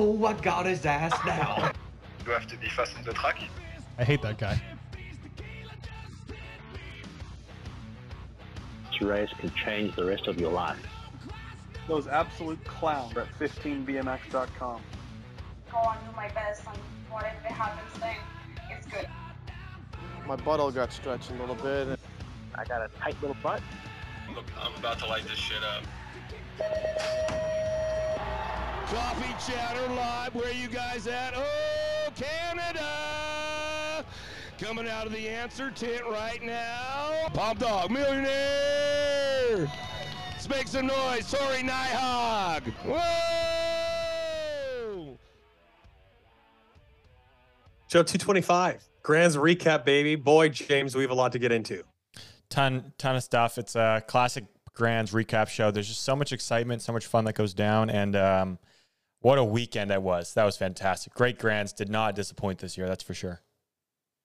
Oh, I got his ass now. You have to be fast on the track. I hate that guy. This race could change the rest of your life. Those absolute clowns at 15bmx.com. Go on, do my best, and whatever happens then, it's good. My buttle got stretched a little bit. I got a tight little butt. Look, I'm about to light this shit up. Coffee Chatter Live, where you guys at? Oh, Canada! Coming out of the answer tent right now. Pop Dog Millionaire! Let's make some noise, Sorry, Nyhog! Whoa! Show 225. Grand's recap, baby. Boy, James, we have a lot to get into. ton ton of stuff. It's a classic Grands recap show. There's just so much excitement, so much fun that goes down, and um, what a weekend that was. That was fantastic. Great Grands did not disappoint this year. That's for sure.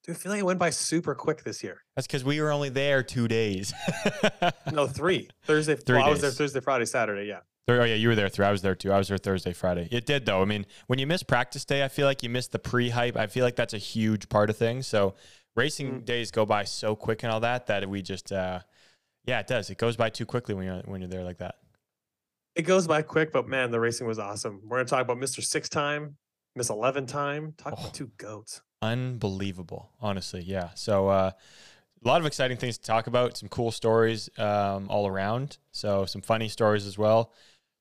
Dude, I feel like it went by super quick this year. That's because we were only there two days. No, three. Thursday. Three well, I was there. Thursday, Friday, Saturday. Yeah. Oh yeah, you were there three. I was there too. I was there Thursday, Friday. It did though. I mean, when you miss practice day, I feel like you miss the pre-hype. I feel like that's a huge part of things. So racing Mm. days go by so quick and all that that we just, uh, yeah, it does. It goes by too quickly when you're when you're there like that. It goes by quick, but man, the racing was awesome. We're gonna talk about Mr. Six Time, Miss Eleven Time. Talk Oh. about two goats. Unbelievable, honestly. Yeah. So uh, a lot of exciting things to talk about. Some cool stories um, all around. So some funny stories as well.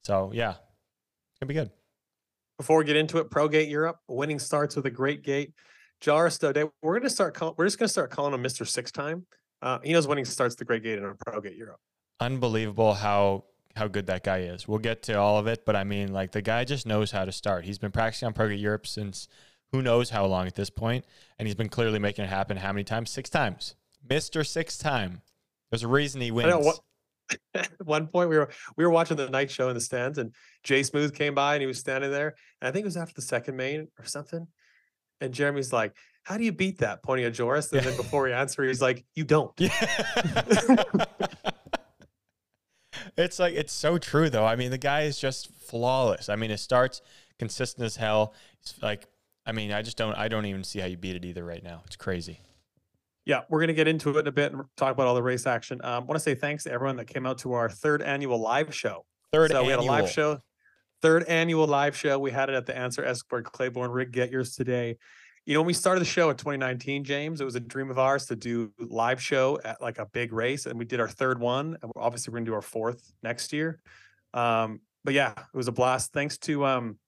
So yeah, it's gonna be good. Before we get into it, Pro Gate Europe. Winning starts with a great gate. Joris Daudet, we're gonna start call, we're just gonna start calling him Mr. Six Time. Uh, he knows winning starts the great gate in a Pro Gate Europe. unbelievable how how good that guy is. We'll get to all of it, but I mean, like the guy just knows how to start. He's been practicing on Pro Europe since who knows how long at this point, and he's been clearly making it happen. How many times? Six times, Mister Six Time. There's a reason he I wins. know what at one point we were we were watching the night show in the stands and Jay Smooth came by and he was standing there. And I think it was after the second main or something. And Jeremy's like, How do you beat that? Pointing at Joris. And then before we answer, he's like, You don't. Yeah. it's like it's so true though. I mean, the guy is just flawless. I mean, it starts consistent as hell. It's like, I mean, I just don't, I don't even see how you beat it either right now. It's crazy. Yeah, we're gonna get into it in a bit and talk about all the race action. Um, want to say thanks to everyone that came out to our third annual live show. Third so we had a live show, third annual live show. We had it at the Answer Esquire Claiborne Rig. Get yours today. You know, when we started the show in 2019, James, it was a dream of ours to do live show at like a big race, and we did our third one. And obviously, we're gonna do our fourth next year. Um, but yeah, it was a blast. Thanks to um,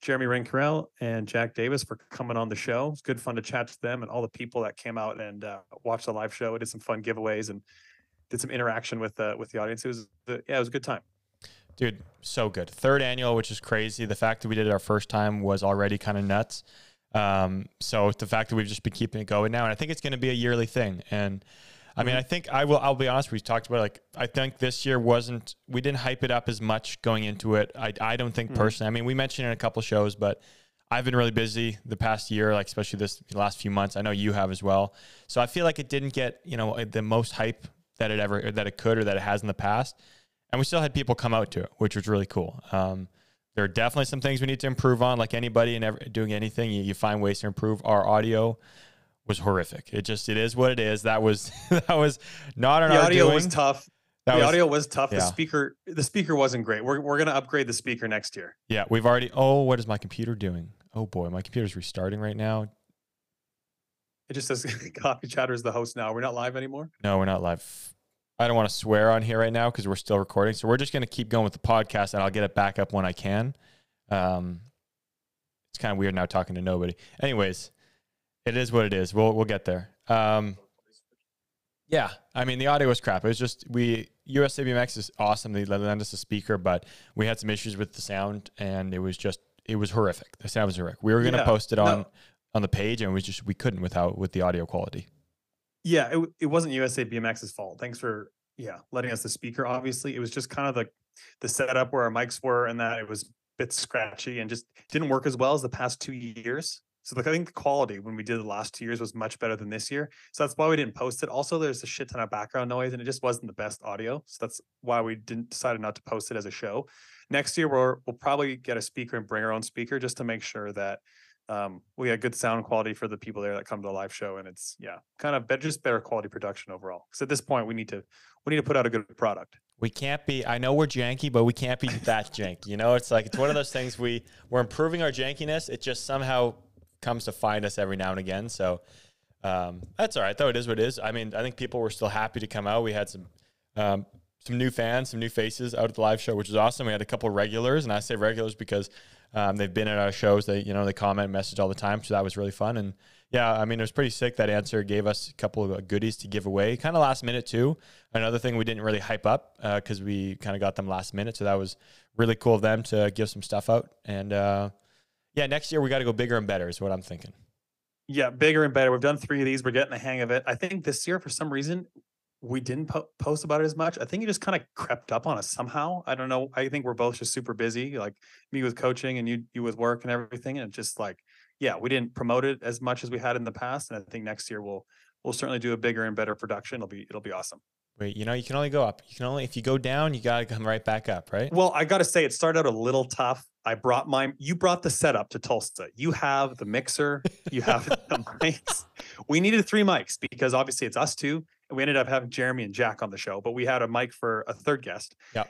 Jeremy Rencurel and Jack Davis for coming on the show. It's good fun to chat to them and all the people that came out and uh, watched the live show. We did some fun giveaways and did some interaction with the with the audience. It was uh, yeah, it was a good time. Dude, so good. Third annual, which is crazy. The fact that we did it our first time was already kind of nuts. Um, so the fact that we've just been keeping it going now, and I think it's going to be a yearly thing. And I mean, I think I will. I'll be honest. We talked about like I think this year wasn't. We didn't hype it up as much going into it. I I don't think Mhm. personally. I mean, we mentioned it in a couple shows, but I've been really busy the past year, like especially this last few months. I know you have as well. So I feel like it didn't get you know the most hype that it ever or that it could or that it has in the past. And we still had people come out to it, which was really cool. Um, there are definitely some things we need to improve on. Like anybody and doing anything, you, you find ways to improve. Our audio was horrific. It just it is what it is. That was that was not on The audio doing. was tough. That the was- audio was tough. The speaker the speaker wasn't great. We're we're gonna upgrade the speaker next year. Yeah, we've already. Oh, what is my computer doing? Oh boy, my computer's restarting right now. It just says Coffee Chatter is the host now. We're not live anymore. No, we're not live. I don't want to swear on here right now because we're still recording. So we're just going to keep going with the podcast, and I'll get it back up when I can. Um, it's kind of weird now talking to nobody. Anyways, it is what it is. We'll we'll get there. Um, yeah, I mean the audio was crap. It was just we USABMX is awesome. They lent us a speaker, but we had some issues with the sound, and it was just it was horrific. The sound was horrific. We were going to Yeah, post it no. on on the page, and we just we couldn't without with the audio quality. Yeah, it, it wasn't USA BMX's fault. Thanks for yeah letting us the speaker. Obviously, it was just kind of the the setup where our mics were, and that it was a bit scratchy and just didn't work as well as the past two years. So like I think the quality when we did the last two years was much better than this year. So that's why we didn't post it. Also, there's a shit ton of background noise and it just wasn't the best audio. So that's why we didn't decided not to post it as a show. Next year we're, we'll probably get a speaker and bring our own speaker just to make sure that um, we got good sound quality for the people there that come to the live show. And it's yeah, kind of better, just better quality production overall. Because at this point we need to we need to put out a good product. We can't be. I know we're janky, but we can't be that janky. You know, it's like it's one of those things. We we're improving our jankiness. It just somehow comes to find us every now and again. So um, that's all right, though. It is what it is. I mean, I think people were still happy to come out. We had some um, some new fans, some new faces out at the live show, which is awesome. We had a couple regulars, and I say regulars because um, they've been at our shows. They you know they comment, message all the time, so that was really fun. And yeah, I mean it was pretty sick. That answer gave us a couple of goodies to give away, kind of last minute too. Another thing we didn't really hype up because uh, we kind of got them last minute, so that was really cool of them to give some stuff out. And uh, yeah, next year we got to go bigger and better is what I'm thinking. Yeah, bigger and better. We've done three of these. We're getting the hang of it. I think this year, for some reason, we didn't po- post about it as much. I think it just kind of crept up on us somehow. I don't know. I think we're both just super busy, like me with coaching and you you with work and everything. And just like, yeah, we didn't promote it as much as we had in the past. And I think next year we'll we'll certainly do a bigger and better production. It'll be it'll be awesome. Wait, you know, you can only go up. You can only if you go down, you gotta come right back up, right? Well, I gotta say, it started out a little tough. I brought my you brought the setup to Tulsa. You have the mixer, you have the mics. We needed three mics because obviously it's us two. And we ended up having Jeremy and Jack on the show, but we had a mic for a third guest. Yeah.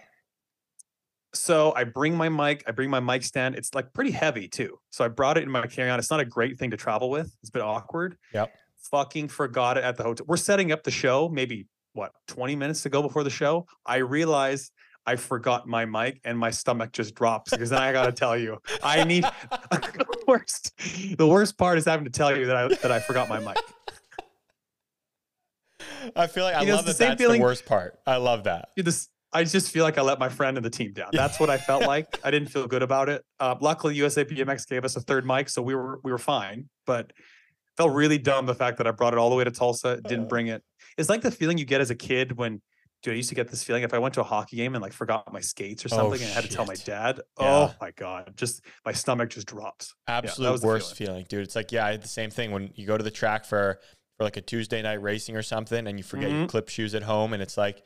So I bring my mic, I bring my mic stand. It's like pretty heavy too. So I brought it in my carry-on. It's not a great thing to travel with. It's a bit awkward. Yep. Fucking forgot it at the hotel. We're setting up the show, maybe what, 20 minutes to go before the show. I realized I forgot my mic and my stomach just drops because then I gotta tell you, I need the worst. The worst part is having to tell you that I that I forgot my mic. I feel like I love that. That's feeling, the worst part. I love that. This, I just feel like I let my friend and the team down. That's what I felt like. I didn't feel good about it. Uh, luckily, USA BMX gave us a third mic, so we were we were fine. But felt really dumb the fact that I brought it all the way to Tulsa, didn't bring it. It's like the feeling you get as a kid when dude, I used to get this feeling if I went to a hockey game and like forgot my skates or oh, something oh, and I had to tell my dad, yeah. oh my God, just my stomach just drops. Absolute yeah, worst feeling. feeling. dude. It's like, yeah, I had the same thing when you go to the track for, for like a Tuesday night racing or something and you forget mm-hmm. your clip shoes at home and it's like,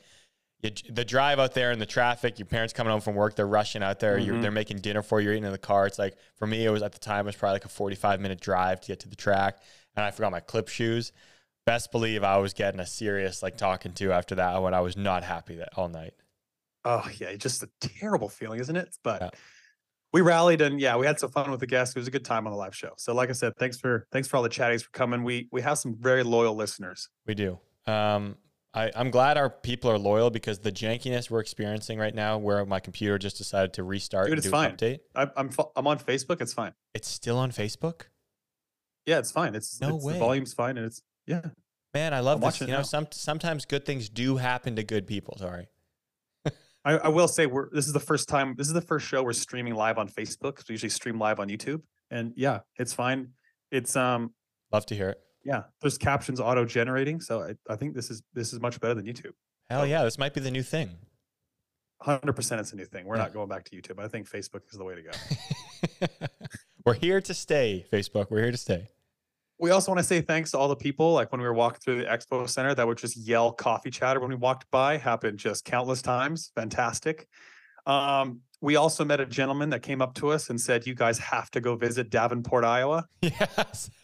you, the drive out there in the traffic, your parents coming home from work, they're rushing out there, mm-hmm. they're making dinner for you, you're eating in the car. It's like, for me, it was at the time, it was probably like a 45 minute drive to get to the track and I forgot my clip shoes best believe I was getting a serious like talking to after that when I was not happy that all night. Oh yeah, just a terrible feeling, isn't it? But yeah. We rallied and yeah, we had some fun with the guests. It was a good time on the live show. So like I said, thanks for thanks for all the chatties for coming. We we have some very loyal listeners. We do. Um I, I'm glad our people are loyal because the jankiness we're experiencing right now, where my computer just decided to restart Dude, it's fine. update. I, I'm I'm on Facebook. It's fine. It's still on Facebook. Yeah, it's fine. It's no it's, way. The volume's fine, and it's yeah. Man, I love I'm this. You know, some sometimes good things do happen to good people. Sorry. I, I, will say we're this is the first time this is the first show we're streaming live on Facebook. We usually stream live on YouTube. And yeah, it's fine. It's um love to hear it. Yeah. There's captions auto generating. So I, I think this is this is much better than YouTube. Hell yeah, this might be the new thing. Hundred percent it's a new thing. We're yeah. not going back to YouTube. I think Facebook is the way to go. we're here to stay, Facebook. We're here to stay we also want to say thanks to all the people like when we were walking through the expo center that would just yell coffee chatter when we walked by. Happened just countless times. Fantastic. Um, we also met a gentleman that came up to us and said you guys have to go visit davenport iowa. Yes.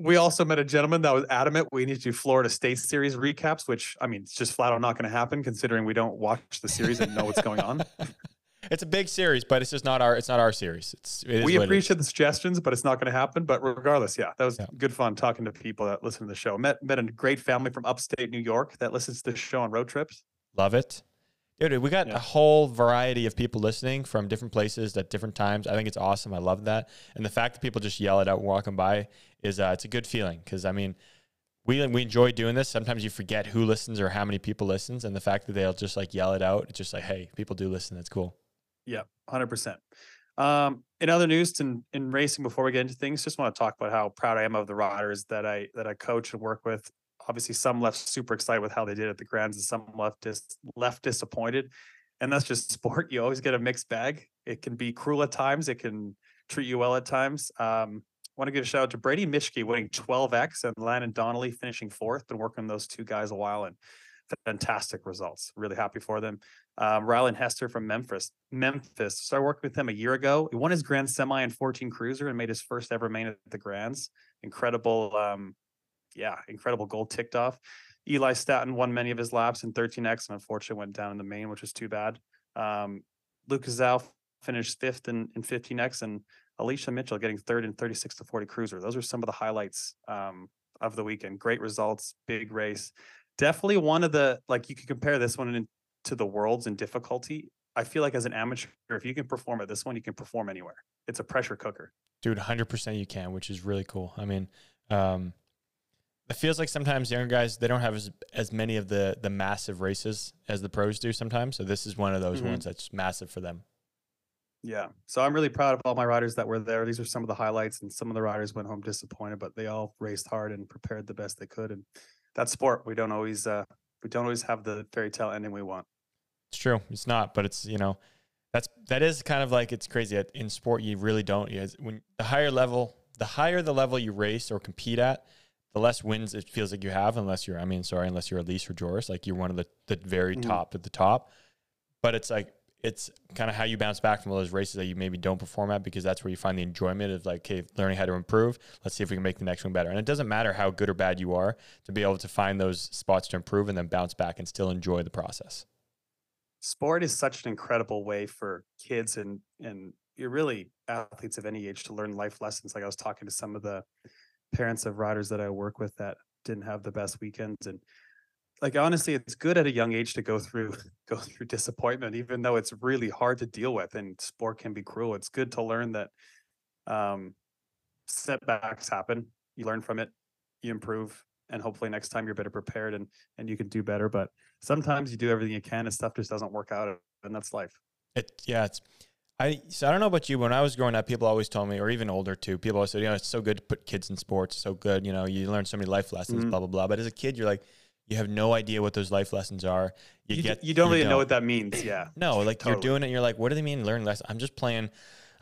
We also met a gentleman that was adamant we need to do florida state series recaps which i mean it's just flat out not going to happen considering we don't watch the series and know what's going on it's a big series, but it's just not our it's not our series. It's it we appreciate the suggestions, but it's not going to happen. But regardless, yeah, that was yeah. good fun talking to people that listen to the show. Met met a great family from upstate New York that listens to the show on road trips. Love it. Dude, we got yeah. a whole variety of people listening from different places at different times. I think it's awesome. I love that, and the fact that people just yell it out walking by is uh, it's a good feeling because I mean, we we enjoy doing this. Sometimes you forget who listens or how many people listens, and the fact that they'll just like yell it out, it's just like, hey, people do listen. That's cool. Yeah, hundred percent. Um, in other news, in in racing, before we get into things, just want to talk about how proud I am of the riders that I that I coach and work with. Obviously, some left super excited with how they did at the Grands, and some left dis- left disappointed. And that's just sport. You always get a mixed bag. It can be cruel at times. It can treat you well at times. Um, want to give a shout out to Brady Mishke winning 12x and Landon Donnelly finishing fourth. Been working those two guys a while and fantastic results. Really happy for them. Um, Rylan Hester from Memphis. Memphis started working with him a year ago. He won his Grand Semi and 14 Cruiser and made his first ever main at the Grands. Incredible, um, yeah, incredible goal ticked off. Eli Staton won many of his laps in 13x and unfortunately went down in the main, which was too bad. Um, Lucas Zhao finished fifth in, in 15x and Alicia Mitchell getting third in 36 to 40 cruiser. Those are some of the highlights um, of the weekend. Great results, big race. Definitely one of the like you could compare this one in, to the worlds in difficulty. I feel like as an amateur, if you can perform at this one, you can perform anywhere. It's a pressure cooker. Dude, 100% you can, which is really cool. I mean, um, it feels like sometimes younger guys they don't have as, as many of the the massive races as the pros do sometimes. So this is one of those Mhm. ones that's massive for them. Yeah. So I'm really proud of all my riders that were there. These are some of the highlights, and some of the riders went home disappointed, but they all raced hard and prepared the best they could. And that's sport. We don't always uh we don't always have the fairy tale ending we want. It's true. It's not, but it's you know, that's that is kind of like it's crazy. In sport, you really don't. You when the higher level, the higher the level you race or compete at, the less wins it feels like you have. Unless you're, I mean, sorry, unless you're Alise or Joris, like you're one of the the very Mhm. top at the top. But it's like it's kind of how you bounce back from all those races that you maybe don't perform at because that's where you find the enjoyment of like, okay, learning how to improve. Let's see if we can make the next one better. And it doesn't matter how good or bad you are to be able to find those spots to improve and then bounce back and still enjoy the process. Sport is such an incredible way for kids and and you're really athletes of any age to learn life lessons. Like I was talking to some of the parents of riders that I work with that didn't have the best weekends and like honestly it's good at a young age to go through go through disappointment even though it's really hard to deal with and sport can be cruel it's good to learn that um setbacks happen you learn from it you improve and hopefully next time you're better prepared and and you can do better but sometimes you do everything you can and stuff just doesn't work out and that's life It yeah, it's I so I don't know about you. When I was growing up, people always told me, or even older too, people always said, you know, it's so good to put kids in sports, so good, you know, you learn so many life lessons, Mhm. blah blah blah. But as a kid, you're like, you have no idea what those life lessons are. You, you, get you don't really know what that means yeah No, like you're doing it. and You're like, what do they mean learn less? I'm just playing.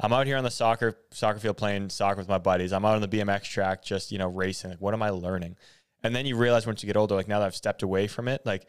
I'm out here on the soccer soccer field playing soccer with my buddies. I'm out on the BMX track, just you know, racing. Like, what am I learning? And then you realize once you get older, like now that I've stepped away from it, like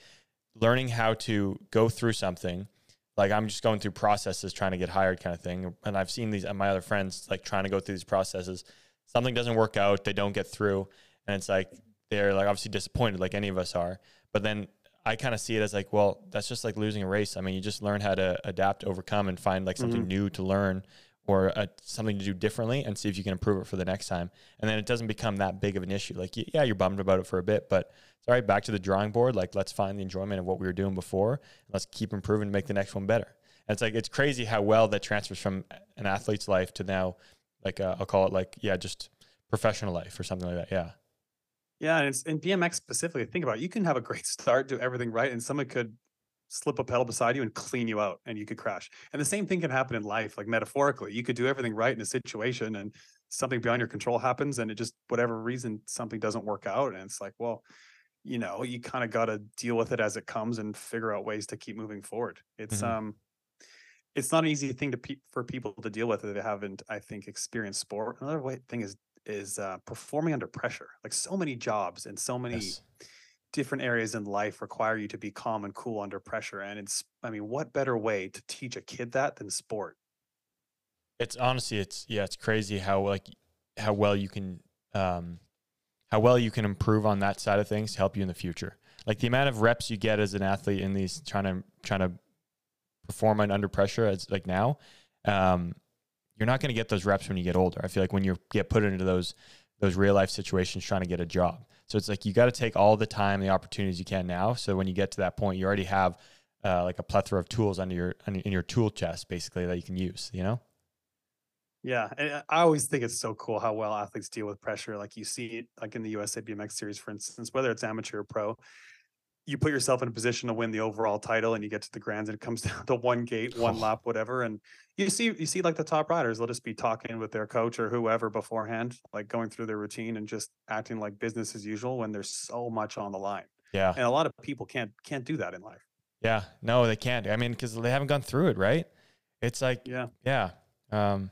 learning how to go through something. Like I'm just going through processes trying to get hired, kind of thing. And I've seen these, and my other friends like trying to go through these processes. Something doesn't work out, they don't get through, and it's like they're like obviously disappointed, like any of us are. But then I kind of see it as like, well, that's just like losing a race. I mean, you just learn how to adapt, overcome, and find like something mm-hmm. new to learn or uh, something to do differently and see if you can improve it for the next time. And then it doesn't become that big of an issue. Like, yeah, you're bummed about it for a bit, but it's all right. Back to the drawing board. Like, let's find the enjoyment of what we were doing before. Let's keep improving to make the next one better. And it's like, it's crazy how well that transfers from an athlete's life to now, like, uh, I'll call it like, yeah, just professional life or something like that. Yeah. Yeah, and it's in BMX specifically. Think about it. You can have a great start, do everything right, and someone could slip a pedal beside you and clean you out, and you could crash. And the same thing can happen in life, like metaphorically. You could do everything right in a situation, and something beyond your control happens, and it just whatever reason something doesn't work out, and it's like, well, you know, you kind of got to deal with it as it comes and figure out ways to keep moving forward. It's Mhm. um, it's not an easy thing to pe- for people to deal with if they haven't, I think, experienced sport. Another way thing is is uh, performing under pressure. Like so many jobs and so many Yes. Different areas in life require you to be calm and cool under pressure. And it's, I mean, what better way to teach a kid that than sport? It's honestly, it's yeah, it's crazy how like how well you can um how well you can improve on that side of things to help you in the future. Like the amount of reps you get as an athlete in these trying to trying to perform under pressure as like now, um, you're not going to get those reps when you get older. I feel like when you get put into those those real life situations trying to get a job. So it's like you got to take all the time, the opportunities you can now. So when you get to that point, you already have uh, like a plethora of tools under your in your tool chest, basically that you can use. You know. Yeah. And I- I always think it's so cool how well athletes deal with pressure. Like you see it, like in the USA BMX series, for instance, whether it's amateur or pro, you put yourself in a position to win the overall title and you get to the grands and it comes down to one gate, one Oh. lap, whatever. And you see, you see like the top riders, they'll just be talking with their coach or whoever beforehand, like going through their routine and just acting like business as usual when there's so much on the line. Yeah. And a lot of people can't can't do that in life. Yeah, no, they can't. I mean, because they haven't gone through it, right? It's like, Yeah. yeah. Um,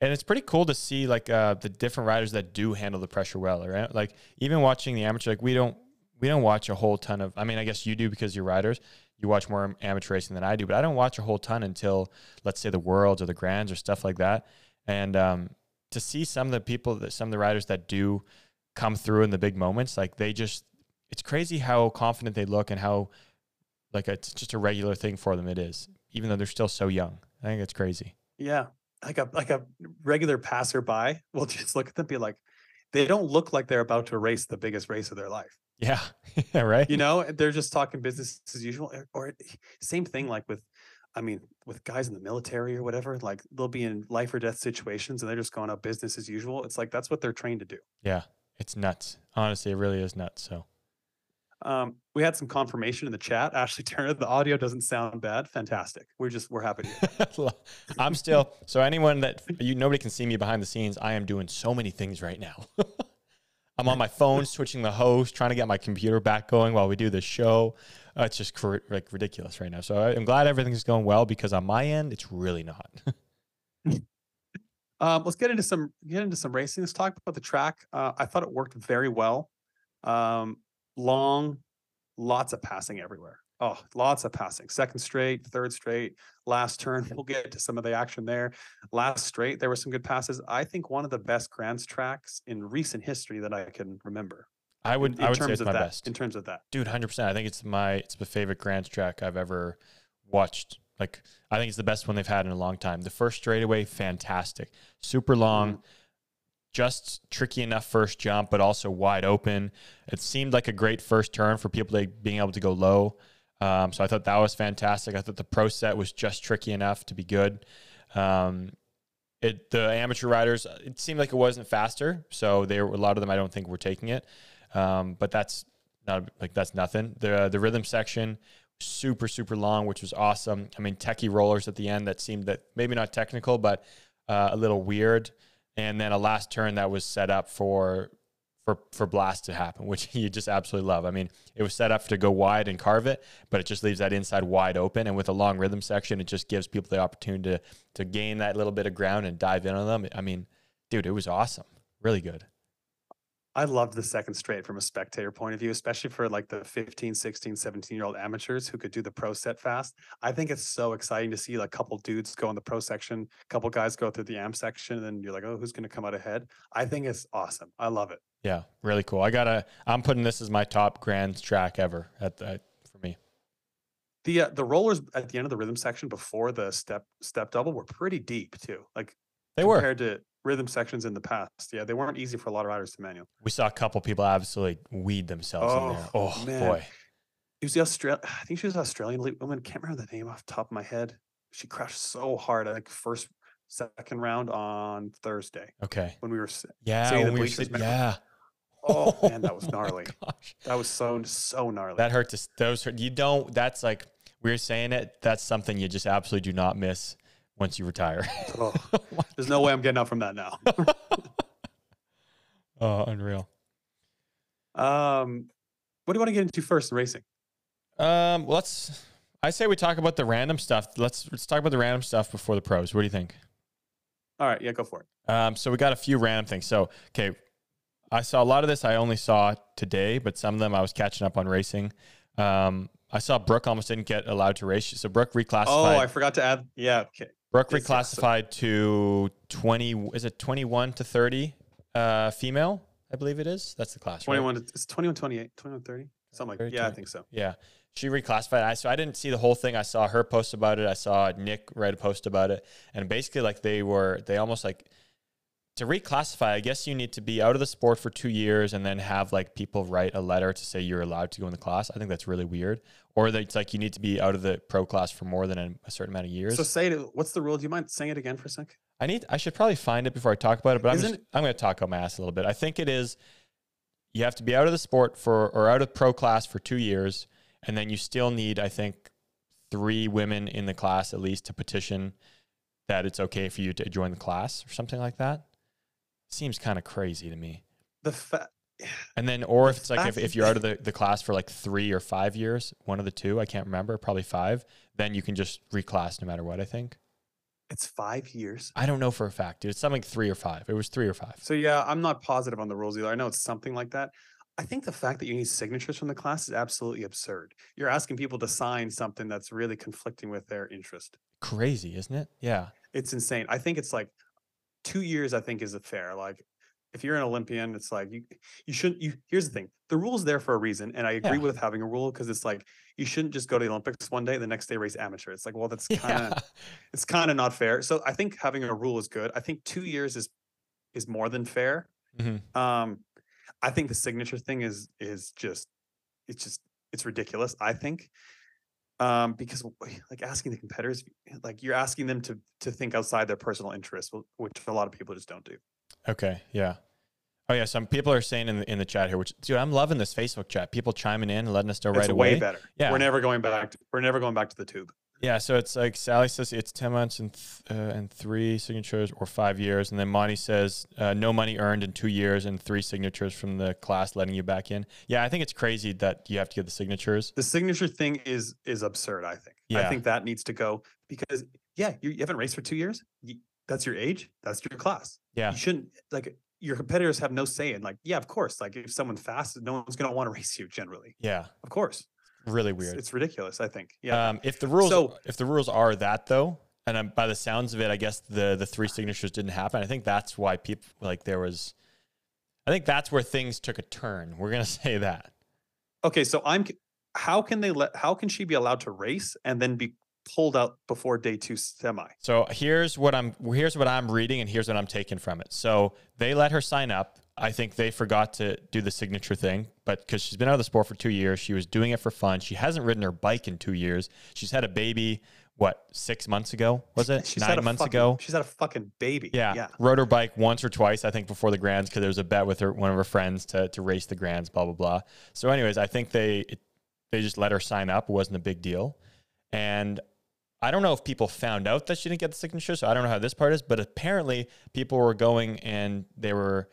and it's pretty cool to see like uh, the different riders that do handle the pressure well, right? Like even watching the amateur, like we don't we don't watch a whole ton of. I mean, I guess you do because you're riders. You watch more amateur racing than I do, but I don't watch a whole ton until let's say the worlds or the grands or stuff like that. And um, to see some of the people that some of the riders that do come through in the big moments, like they just, it's crazy how confident they look and how like it's just a regular thing for them. It is, even though they're still so young. I think it's crazy. Yeah. Like a like a regular passerby will just look at them be like, they don't look like they're about to race the biggest race of their life. Yeah. yeah. Right. You know, they're just talking business as usual. Or, or same thing like with I mean, with guys in the military or whatever, like they'll be in life or death situations and they're just going up business as usual. It's like that's what they're trained to do. Yeah. It's nuts. Honestly, it really is nuts. So Um, we had some confirmation in the chat. Ashley Turner, the audio doesn't sound bad. Fantastic. We're just we're happy to. I'm still so anyone that you nobody can see me behind the scenes. I am doing so many things right now. I'm on my phone switching the host, trying to get my computer back going while we do this show. Uh, it's just cr- like ridiculous right now. So I'm glad everything's going well because on my end, it's really not. Um, let's get into some get into some racing. Let's talk about the track. Uh, I thought it worked very well. Um, long, lots of passing everywhere. Oh, lots of passing. Second straight, third straight, last turn. We'll get to some of the action there. Last straight, there were some good passes. I think one of the best Grands tracks in recent history that I can remember. I would in, in I would say terms it's of my that. best. In terms of that, Dude, 100%. I think it's my it's my favorite Grands track I've ever watched. Like I think it's the best one they've had in a long time. The first straightaway, fantastic. Super long. Mm-hmm. Just tricky enough first jump, but also wide open. It seemed like a great first turn for people to being able to go low. Um, so I thought that was fantastic. I thought the pro set was just tricky enough to be good. Um, it the amateur riders, it seemed like it wasn't faster, so there a lot of them. I don't think were taking it, um, but that's not like that's nothing. The the rhythm section super super long, which was awesome. I mean, techie rollers at the end that seemed that maybe not technical, but uh, a little weird, and then a last turn that was set up for for for blast to happen, which you just absolutely love. I mean, it was set up to go wide and carve it, but it just leaves that inside wide open. And with a long rhythm section, it just gives people the opportunity to to gain that little bit of ground and dive in on them. I mean, dude, it was awesome, really good. I loved the second straight from a spectator point of view, especially for like the 15, 16, 17 year old amateurs who could do the pro set fast. I think it's so exciting to see like a couple dudes go in the pro section, a couple guys go through the am section, and then you're like, oh, who's going to come out ahead? I think it's awesome. I love it. Yeah, really cool. I gotta. I'm putting this as my top grand track ever at the for me. The uh, the rollers at the end of the rhythm section before the step step double were pretty deep too. Like They were. compared to rhythm sections in the past. Yeah, they weren't easy for a lot of riders to manual. We saw a couple people absolutely weed themselves in there. Oh, Oh man. boy. It was the Australian. I think she was an Australian elite woman. Can't remember the name off the top of my head. She crashed so hard. I think first second round on Thursday Okay. when we were. Yeah. When we were yeah. Oh man, that was my gnarly. gosh. That was so so gnarly. That hurt to those hurt. You don't. That's like we were saying it. That's something you just absolutely do not miss once you retire. Oh, there's no way I'm getting up from that now. oh, unreal. Um, what do you want to get into first in racing? Um, well, let's. I say we talk about the random stuff. Let's let's talk about the random stuff before the pros. What do you think? All right, yeah, go for it. Um, so we got a few random things. So okay, I saw a lot of this. I only saw today, but some of them I was catching up on racing. Um, I saw Brooke almost didn't get allowed to race. So Brooke reclassified. Oh, I forgot to add. Yeah, okay. Brooke Yes, yes, so- reclassified to 20, is it 21 to 30 uh, female? I believe it is. That's the class, right? 21. to- It's 21, 28, 21, 30, something like. 30, Yeah, I think so. Yeah. She reclassified. I, so I didn't see the whole thing. I saw her post about it. I saw Nick write a post about it. And basically, like, they were, they almost like, to reclassify, I guess you need to be out of the sport for two years and then have like people write a letter to say you're allowed to go in the class. I think that's really weird. Or that it's like you need to be out of the pro class for more than a, a certain amount of years. So say it. What's the rule? Do you mind saying it again for a sec? I need. I should probably find it before I talk about it. But I'm just, I'm going to talk on my ass a little bit. I think it is. You have to be out of the sport for or out of pro class for two years, and then you still need, I think, three women in the class at least to petition that it's okay for you to join the class or something like that. Seems kind of crazy to me. The fa- And then, or if it's like if, if you're out of the, the class for like three or five years, one of the two, I can't remember, probably five, then you can just reclass no matter what, I think. It's five years. I don't know for a fact, dude. It's something three or five. It was three or five. So yeah, I'm not positive on the rules either. I know it's something like that. I think the fact that you need signatures from the class is absolutely absurd. You're asking people to sign something that's really conflicting with their interest. Crazy, isn't it? Yeah. It's insane. I think it's like two years. I think is a fair. Like if you're an Olympian, it's like you you shouldn't. You here's the thing: the rule's there for a reason, and I agree Yeah. with having a rule because it's like you shouldn't just go to the Olympics one day, the next day race amateur. It's like well, that's kind of Yeah. it's kind of not fair. So I think having a rule is good. I think two years is is more than fair. Mhm. Um, I think the signature thing is is just it's just it's ridiculous. I think. Um, because like asking the competitors, like you're asking them to to think outside their personal interests, which a lot of people just don't do. Okay. Yeah. Oh yeah. Some people are saying in the in the chat here, which dude, I'm loving this Facebook chat. People chiming in and letting us know It's right away. way better. Yeah. we're never going back. To, we're never going back to the tube. Yeah, so it's like Sally says it's ten months and th- uh, and three signatures or five years, and then Monty says uh, no money earned in two years and three signatures from the class letting you back in. Yeah, I think it's crazy that you have to get the signatures. The signature thing is is absurd. I think. Yeah. I think that needs to go because yeah, you, you haven't raced for two years. You, that's your age. That's your class. Yeah, You shouldn't like your competitors have no say in like yeah, of course. Like if someone fast, no one's gonna want to race you generally. yeah, Of course. Really weird. it's ridiculous. I think. Yeah. Um, if the rules So- if the rules are that though, and um, by the sounds of it, I guess the the three signatures didn't happen. I think that's why people like there was. I think that's where things took a turn. We're gonna say that. okay, so I'm. How can they let? How can she be allowed to race and then be pulled out before day two semi? So here's what I'm here's what I'm reading and here's what I'm taking from it. So they let her sign up. I think they forgot to do the signature thing, but because she's been out of the sport for two years, she was doing it for fun. She hasn't ridden her bike in two years. She's had a baby. What six months ago was it? She's Nine months fucking- ago. She's had a fucking baby. Yeah. Yeah. Rode her bike once or twice, I think, before the grands because there was a bet with her one of her friends to to race the grands, blah blah blah. So, anyways, I think they it, they just let her sign up. It wasn't a big deal, and I don't know if people found out that she didn't get the signature. So I don't know how this part is, but apparently people were going and they were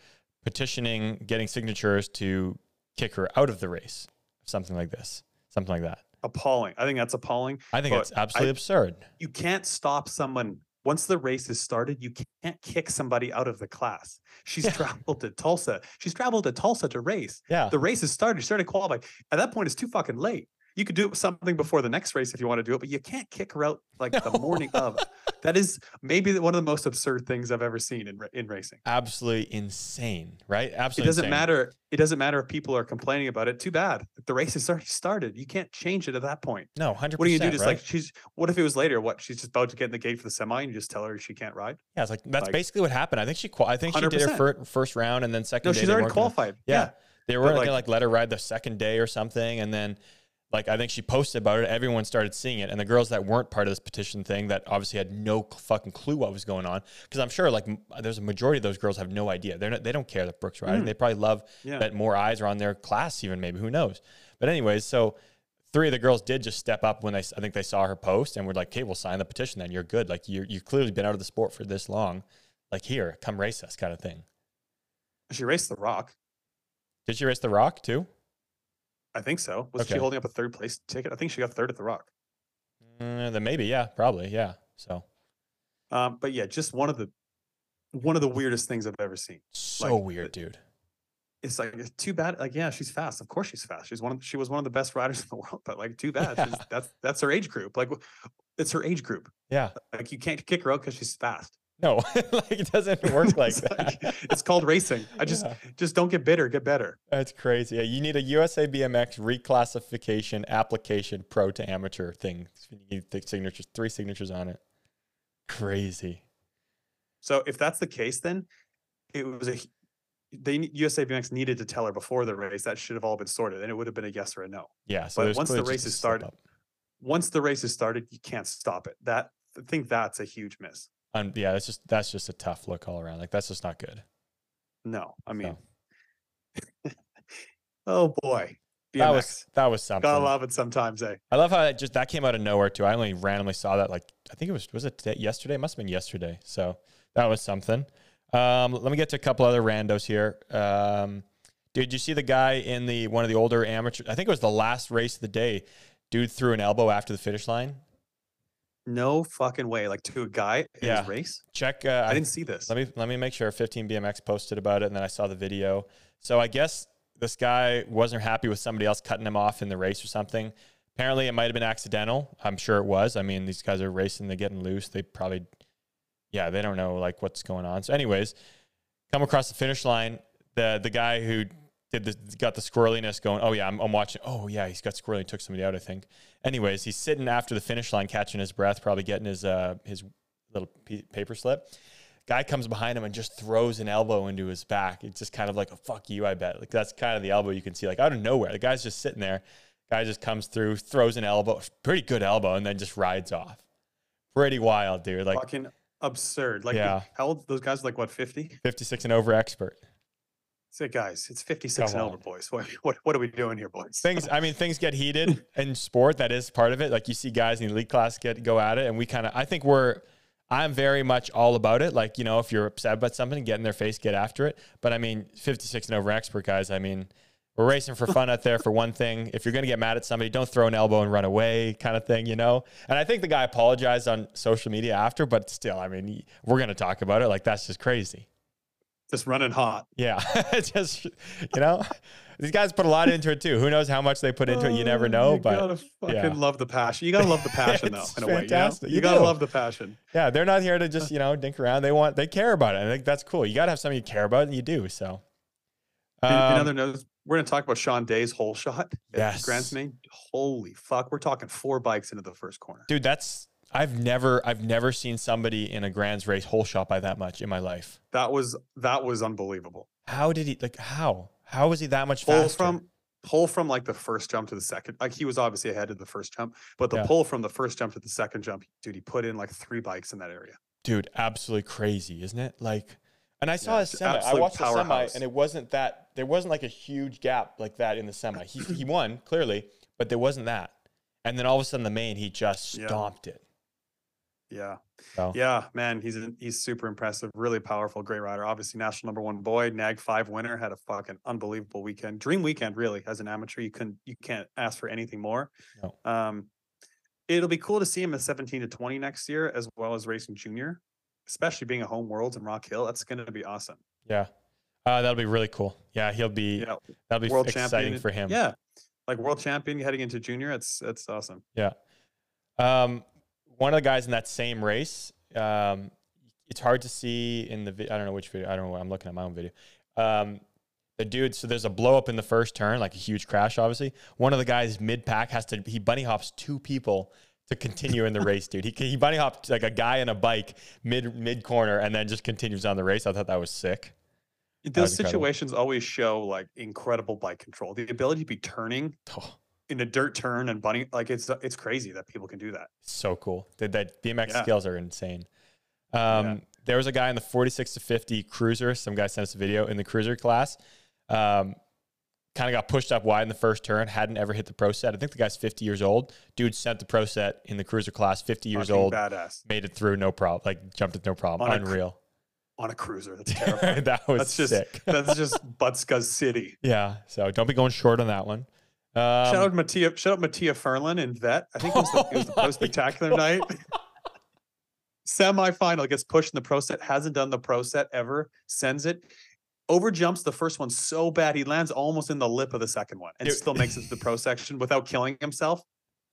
petitioning, getting signatures to kick her out of the race, something like this, something like that. Appalling. I think that's appalling. I think it's absolutely I- absurd. you can't stop someone once the race is started you can't kick somebody out of the class she's Yeah. traveled to tulsa she's traveled to tulsa to race Yeah. the race has started she started qualifying at that point it's too fucking late you could do something before the next race if you want to do it but you can't kick her out like the morning of that is maybe one of the most absurd things i've ever seen in, in racing Absolutely insane, right? Absolutely. it doesn't insane. matter it doesn't matter if people are complaining about it too bad the race has already started you can't change it at that point No, 100%. what do you do just right? like she's what if it was later what she's just about to get in the gate for the semi and you just tell her she can't ride Yeah, it's like that's Like- basically what happened. I think she I think she did her fir- first round and then second no day she's already weren't gonna- qualified yeah. They were But, gonna like- like let her ride the second day or something and then like I think she posted about it everyone started seeing it and the girls that weren't part of this petition thing that obviously had no fucking clue what was going on because I'm sure like m- there's a majority of those girls have no idea. They're not, they don't care that Brooks riding. Mm. They probably love Yeah. that more eyes are on their class even maybe who knows. But anyways, so three of the girls did just step up when they I think they saw her post and were like, "Okay, we'll sign the petition then. You're good. Like you you've clearly been out of the sport for this long. Like here, come race us kind of thing." She raced the Rock. Did she race the Rock too? I think so. Was she holding up a third place ticket? I think she got third at the Rock. Uh, then maybe, yeah, probably, yeah. So Um, but yeah, just one of the one of the weirdest things I've ever seen. so Like, weird, dude. It's like it's too bad. Like yeah, she's fast. Of course she's fast. She's one of she was one of the best riders in the world. But like too bad. She's, Yeah. that's that's her age group. Like it's her age group. Yeah, Like you can't kick her out because she's fast. No, like it doesn't work like that. it's called racing. I just Yeah. just don't get bitter. Get better. That's crazy. Yeah, you need a USA BMX reclassification application pro to amateur thing. You need the signatures, three signatures on it. Crazy. So if that's the case, then it was a they USA BMX needed to tell her before the race that should have all been sorted, and it would have been a yes or a no. Yeah. So But once the race is started- Once the race is started, you can't stop it. That I think that's a huge miss. Um, yeah, that's just that's just a tough look all around. Like that's just not good. No, I mean, So, oh boy, BMX. that was that was something. gotta love it sometimes, eh? I love how it just that came out of nowhere too. I only randomly saw that like I think it was was it today, yesterday? It must have been yesterday. So that was something. Um, let me get to a couple other randos here. Um, did you see the guy in the one of the older amateur? I think it was the last race of the day. Dude threw an elbow after the finish line. No fucking way. Like to a guy in Yeah. his race. Check. Uh, I didn't see this. Let me let me make sure 15 BMX posted about it, and then I saw the video. So I guess this guy wasn't happy with somebody else cutting him off in the race or something. Apparently, it might have been accidental. I'm sure it was. I mean, these guys are racing, they're getting loose. They probably, yeah, they don't know like what's going on. So, anyways, come across the finish line. The the guy who did the got the squirreliness going. Oh yeah, I'm, I'm watching. Oh yeah, he's got squirrely. Took somebody out, I think. Anyways, he's sitting after the finish line, catching his breath, probably getting his uh his little p- paper slip. Guy comes behind him and just throws an elbow into his back. It's just kind of like a fuck you, I bet. Like that's kind of the elbow you can see, like out of nowhere. The guy's just sitting there. Guy just comes through, throws an elbow, pretty good elbow, and then just rides off. Pretty wild, dude. Like fucking absurd. Like Yeah. how old those guys like what 50? 56 and over expert. Say guys, it's 56 Come and over, boys. What, what what are we doing here, boys? things i mean things get heated in sport that is part of it. Like you see guys in the elite class get go at it and we kind of i think we're i'm very much all about it. Like you know if you're upset about something get in their face get after it. But i mean 56 and over expert guys i mean we're racing for fun out there for one thing. If you're going to get mad at somebody don't throw an elbow and run away kind of thing you know? And i think the guy apologized on social media after but still i mean we're going to talk about it. Like that's just crazy Just running hot. yeah, just you know, these guys put a lot into it too. Who knows how much they put into it? You never Oh, know, you but gotta fucking yeah. love the passion. You gotta love the passion though, in a way. You, know? you, You gotta do. love the passion. yeah, they're not here to just you know dink around. They want they care about it. I think that's cool. You got to have something you care about, and you do. So, Um, other notes, we're gonna talk about Sean Day's hole shot. Yes. Grand Slam. Holy fuck, we're talking four bikes into the first corner. dude, that's I've never I've never seen somebody in a Grands race hole shot by that much in my life. That was that was unbelievable. How did he like how how was he that much Pull faster? from pull from like the first jump to the second. Like he was obviously ahead of the first jump, but the Yeah. pull from the first jump to the second jump, dude, he put in like three bikes in that area. dude, absolutely crazy, isn't it? Like, and I saw Yeah, his semi. I watched the semi, and it wasn't that. There wasn't like a huge gap like that in the semi. He he won clearly, but there wasn't that. And then all of a sudden, the main, he just Yeah. stomped it. Yeah. So Yeah, man, he's an- he's super impressive, really powerful, great rider. Obviously, national number one boy, Nag five winner, had a fucking unbelievable weekend, dream weekend, really. As an amateur, you couldn't you can't ask for anything more. No. Um, it'll be cool to see him at seventeen to twenty next year, as well as racing junior, especially being a home world in Rock Hill. That's going to be awesome. yeah, uh, that'll be really cool. Yeah, he'll be Yeah, that'll be world exciting champion for him. Yeah, like world champion heading into junior. It's it's awesome. Yeah. Um, one of the guys in that same race, um, it's hard to see in the vi- I don't know which video. I don't know. I'm looking at my own video. Um, the dude, so there's a blow up in the first turn, like a huge crash, obviously. One of the guys mid pack has to, he bunny hops two people to continue in the race, dude. He, he bunny hopped like a guy in a bike mid mid corner and then just continues on the race. I thought that was sick. Those was situations always show like incredible bike control, the ability to be turning Oh, in a dirt turn and bunny like it's it's crazy that people can do that. so cool. That, that BMX Yeah. skills are insane. Um, There was a guy in the 46 to 50 cruiser. Some guy sent us a video in the cruiser class. Um, kind of got pushed up wide in the first turn. Hadn't ever hit the pro set. I think the guy's 50 years old. Dude sent the pro set in the cruiser class. 50 years Fucking old. badass Made it through no problem. Like jumped it no problem. On a Unreal. on a cruiser. That's terrifying. that was that's just sick. that's just Butskuz City. yeah. So don't be going short on that one. Um, shout out Mattia, shout out Mattia Furlan and Vet. I think it was the, it was the Oh spectacular night. Semi-final gets pushed in the pro set. Hasn't done the pro set ever. Sends it. Over jumps the first one so bad he lands almost in the lip of the second one and Dude. still makes it to the pro section without killing himself.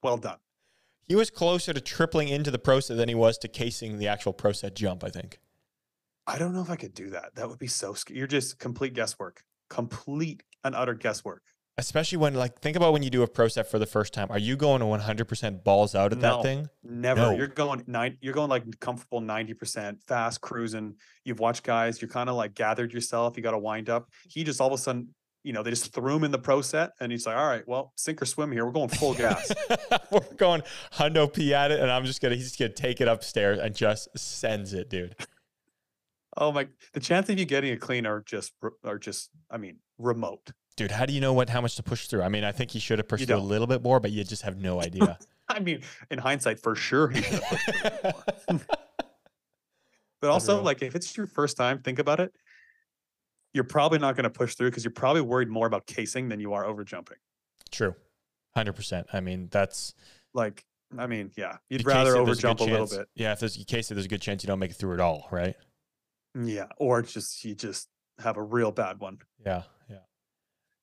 Well done. he was closer to tripling into the pro set than he was to casing the actual pro set jump, I think. I don't know if I could do that. That would be so scary. You're just complete guesswork. Complete and utter guesswork. Especially when, like, think about when you do a pro set for the first time. Are you going to 100% balls out at that No. thing? Never. No. You're going nine. You're going like comfortable ninety percent, fast cruising. You've watched guys. You're kind of like gathered yourself. You got to wind up. He just all of a sudden, you know, they just threw him in the pro set, and he's like, "All right, well, sink or swim here. We're going full gas." We're going hundo p at it, and I'm just gonna he's just gonna take it upstairs and just sends it, dude. oh my! The chance of you getting a clean are just are just. I mean, remote. Dude, how do you know what how much to push through? I mean, I think he should have pushed through a little bit more, but you just have no idea. I mean, in hindsight, for sure, he should have pushed through more. But also, Unreal. like, if it's your first time, think about it. You're probably not going to push through because you're probably worried more about casing than you are over jumping. True, hundred percent. I mean, that's Like, I mean, yeah, you'd rather there's good overjump a little bit. Yeah, if there's in case that there's a good chance you don't make it through at all, right? Yeah, or just you just have a real bad one. Yeah, yeah.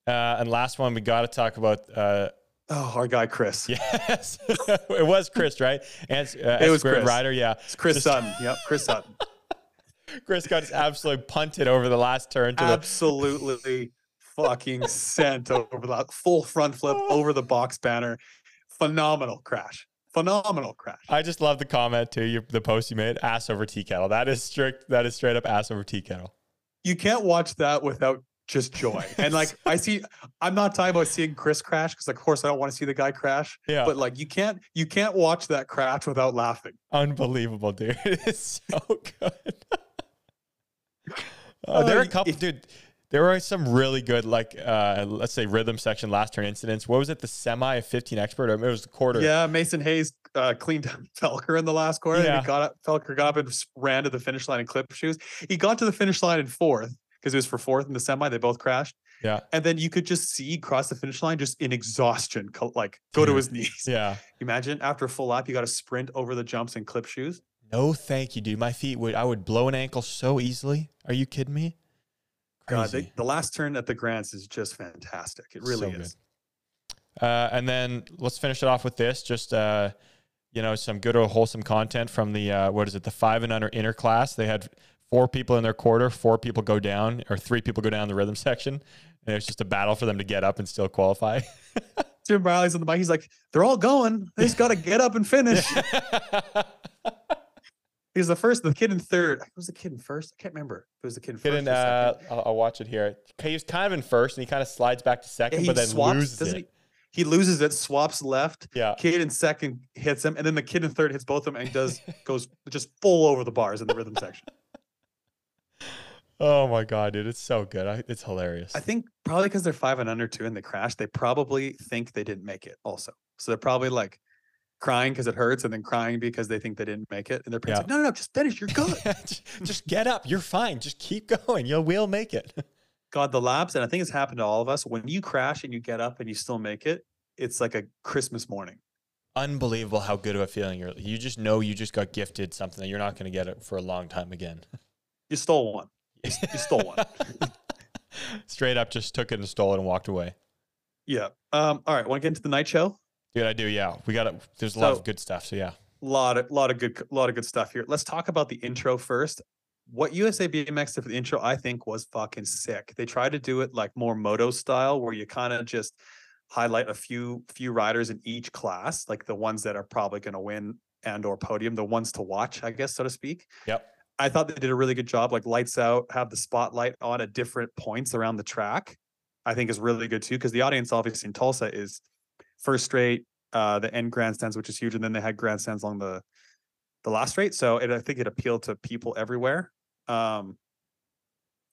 Uh, and last one, we got to talk about. Uh, Oh, our guy Chris. yes, it was Chris, right? And uh, It was Chris. Ryder. yeah. It's Chris Just- Sutton. Yep, Chris Sutton. Chris got his absolutely punted over the last turn to the Absolutely fucking sent over the full front flip over the box banner. Phenomenal crash. Phenomenal crash. I just love the comment too. You, the post you made, ass over tea kettle. That is strict. That is straight up ass over tea kettle. You can't watch that without just joy. And like I see, I'm not talking about seeing Chris crash because, of course, I don't want to see the guy crash. Yeah, But like, you can't, you can't watch that crash without laughing. unbelievable, dude. It's so good. Uh, there are a couple, dude. There were some really good, like, uh, let's say rhythm section last turn incidents. What was it? The semi of 15 expert? Or it was the quarter. Yeah, Mason Hayes uh, cleaned up Felker in the last quarter. and Yeah. he got up, Felker got up and ran to the finish line in clip shoes. He got to the finish line in fourth because it was for fourth in the semi. They both crashed. Yeah. And then you could just see cross the finish line just in exhaustion, like go to his knees. Yeah. Imagine after a full lap, you got to sprint over the jumps in clip shoes. No, thank you, dude. My feet would, I would blow an ankle so easily. Are you kidding me? God, Crazy. they, the last turn at the Grands is just fantastic. It really So is. Uh, and then let's finish it off with this. Just uh, you know, some good or wholesome content from the uh, what is it? The five and under inner class. They had four people in their quarter. Four people go down, or three people go down the rhythm section. And it's just a battle for them to get up and still qualify. Jim Riley's on the bike. He's like, they're all going. They just got to get up and finish. He's the first, the kid in third. Was the kid in first? I can't remember. It was the kid in first. Hidden, or uh. I'll, I'll watch it here. He was kind of in first, and he kind of slides back to second, he but then swaps, loses it. he? He loses it, swaps left. Yeah. Kid in second hits him, and then the kid in third hits both of them and does goes just full over the bars in the rhythm section. Oh my god, dude, it's so good. I, it's hilarious. I think probably because they're five and under two and they crash, they probably think they didn't make it also. So they're probably like crying because it hurts and then crying because they think they didn't make it. And their parents Yeah. like, no, no, no, just finish. You're good. just, get up. You're fine. Just keep going. You will make it. God, the laps, and I think it's happened to all of us. When you crash and you get up and you still make it, it's like a Christmas morning. Unbelievable how good of a feeling you're. You just know you just got gifted something that you're not going to get it for a long time again. You stole one. S- stole one. Straight up, just took it and stole it and walked away. Yeah. Um, all right. Want to get into the night show? Dude, I do. Yeah, we got it. There's a lot So- of good stuff. So yeah, lot of lot of good lot of good stuff here. Let's talk about the intro first. What USA BMX did for the intro, I think, was fucking sick. They tried to do it like more moto style, where you kind of just highlight a few few riders in each class, like the ones that are probably going to win and or podium, the ones to watch, I guess, so to speak. Yep. I thought they did a really good job. Like lights out, have the spotlight on at different points around the track. I think is really good too, because the audience obviously in Tulsa is first straight, uh, the end grandstands, which is huge, and then they had grandstands along the the last straight. So it, I think it appealed to people everywhere. Um,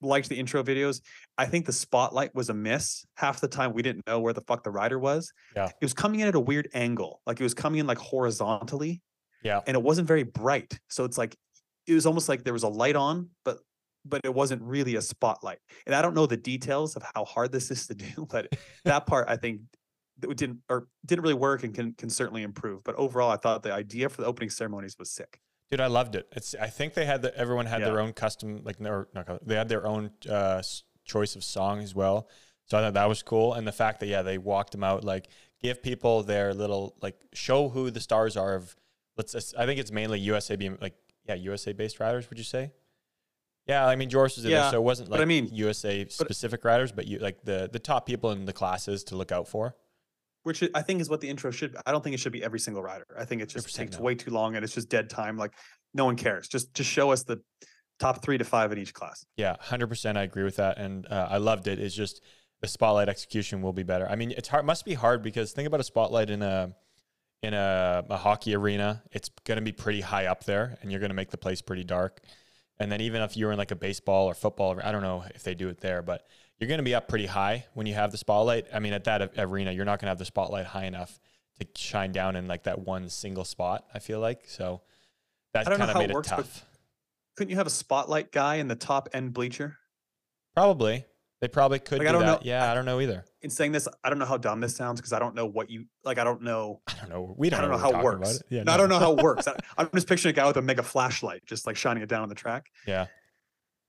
liked the intro videos. I think the spotlight was a miss. Half the time we didn't know where the fuck the rider was. Yeah. It was coming in at a weird angle. Like it was coming in like horizontally yeah. and it wasn't very bright. So it's like it was almost like there was a light on, but but it wasn't really a spotlight. And I don't know the details of how hard this is to do, but that part I think didn't or didn't really work and can can certainly improve. But overall, I thought the idea for the opening ceremonies was sick. Dude, I loved it. It's. I think they had the, everyone had their own custom like no, not they had their own uh, choice of song as well. So I thought that was cool, and the fact that yeah they walked them out like give people their little like show who the stars are of. Let's. I think it's mainly USA being like yeah USA based riders. Would you say? Yeah, I mean Joris was in there, so it wasn't but like I mean- USA specific riders, but you like the the top people in the classes to look out for. Which I think is what the intro should. be. I don't think it should be every single rider. I think it just takes no. way too long and it's just dead time. Like no one cares. Just just show us the top three to five in each class. Yeah, hundred percent. I agree with that, and uh, I loved it. It's just the spotlight execution will be better. I mean, it's hard. Must be hard because think about a spotlight in a in a, a hockey arena. It's going to be pretty high up there, and you're going to make the place pretty dark. And then even if you're in like a baseball or football, I don't know if they do it there, but you're going to be up pretty high when you have the spotlight. I mean, at that arena, you're not going to have the spotlight high enough to shine down in like that one single spot. I feel like so. That I don't know kind of made it it works, but tough. Couldn't you have a spotlight guy in the top end bleacher? Probably. They probably could Like, do I don't that. know- Yeah, I don't know either. In saying this, I don't know how dumb this sounds because I don't know what you like. I don't know. I don't know. We don't, I don't know what how it works. It. Yeah, No, I don't know how it works. I, I'm just picturing a guy with a mega flashlight, just like shining it down on the track. Yeah.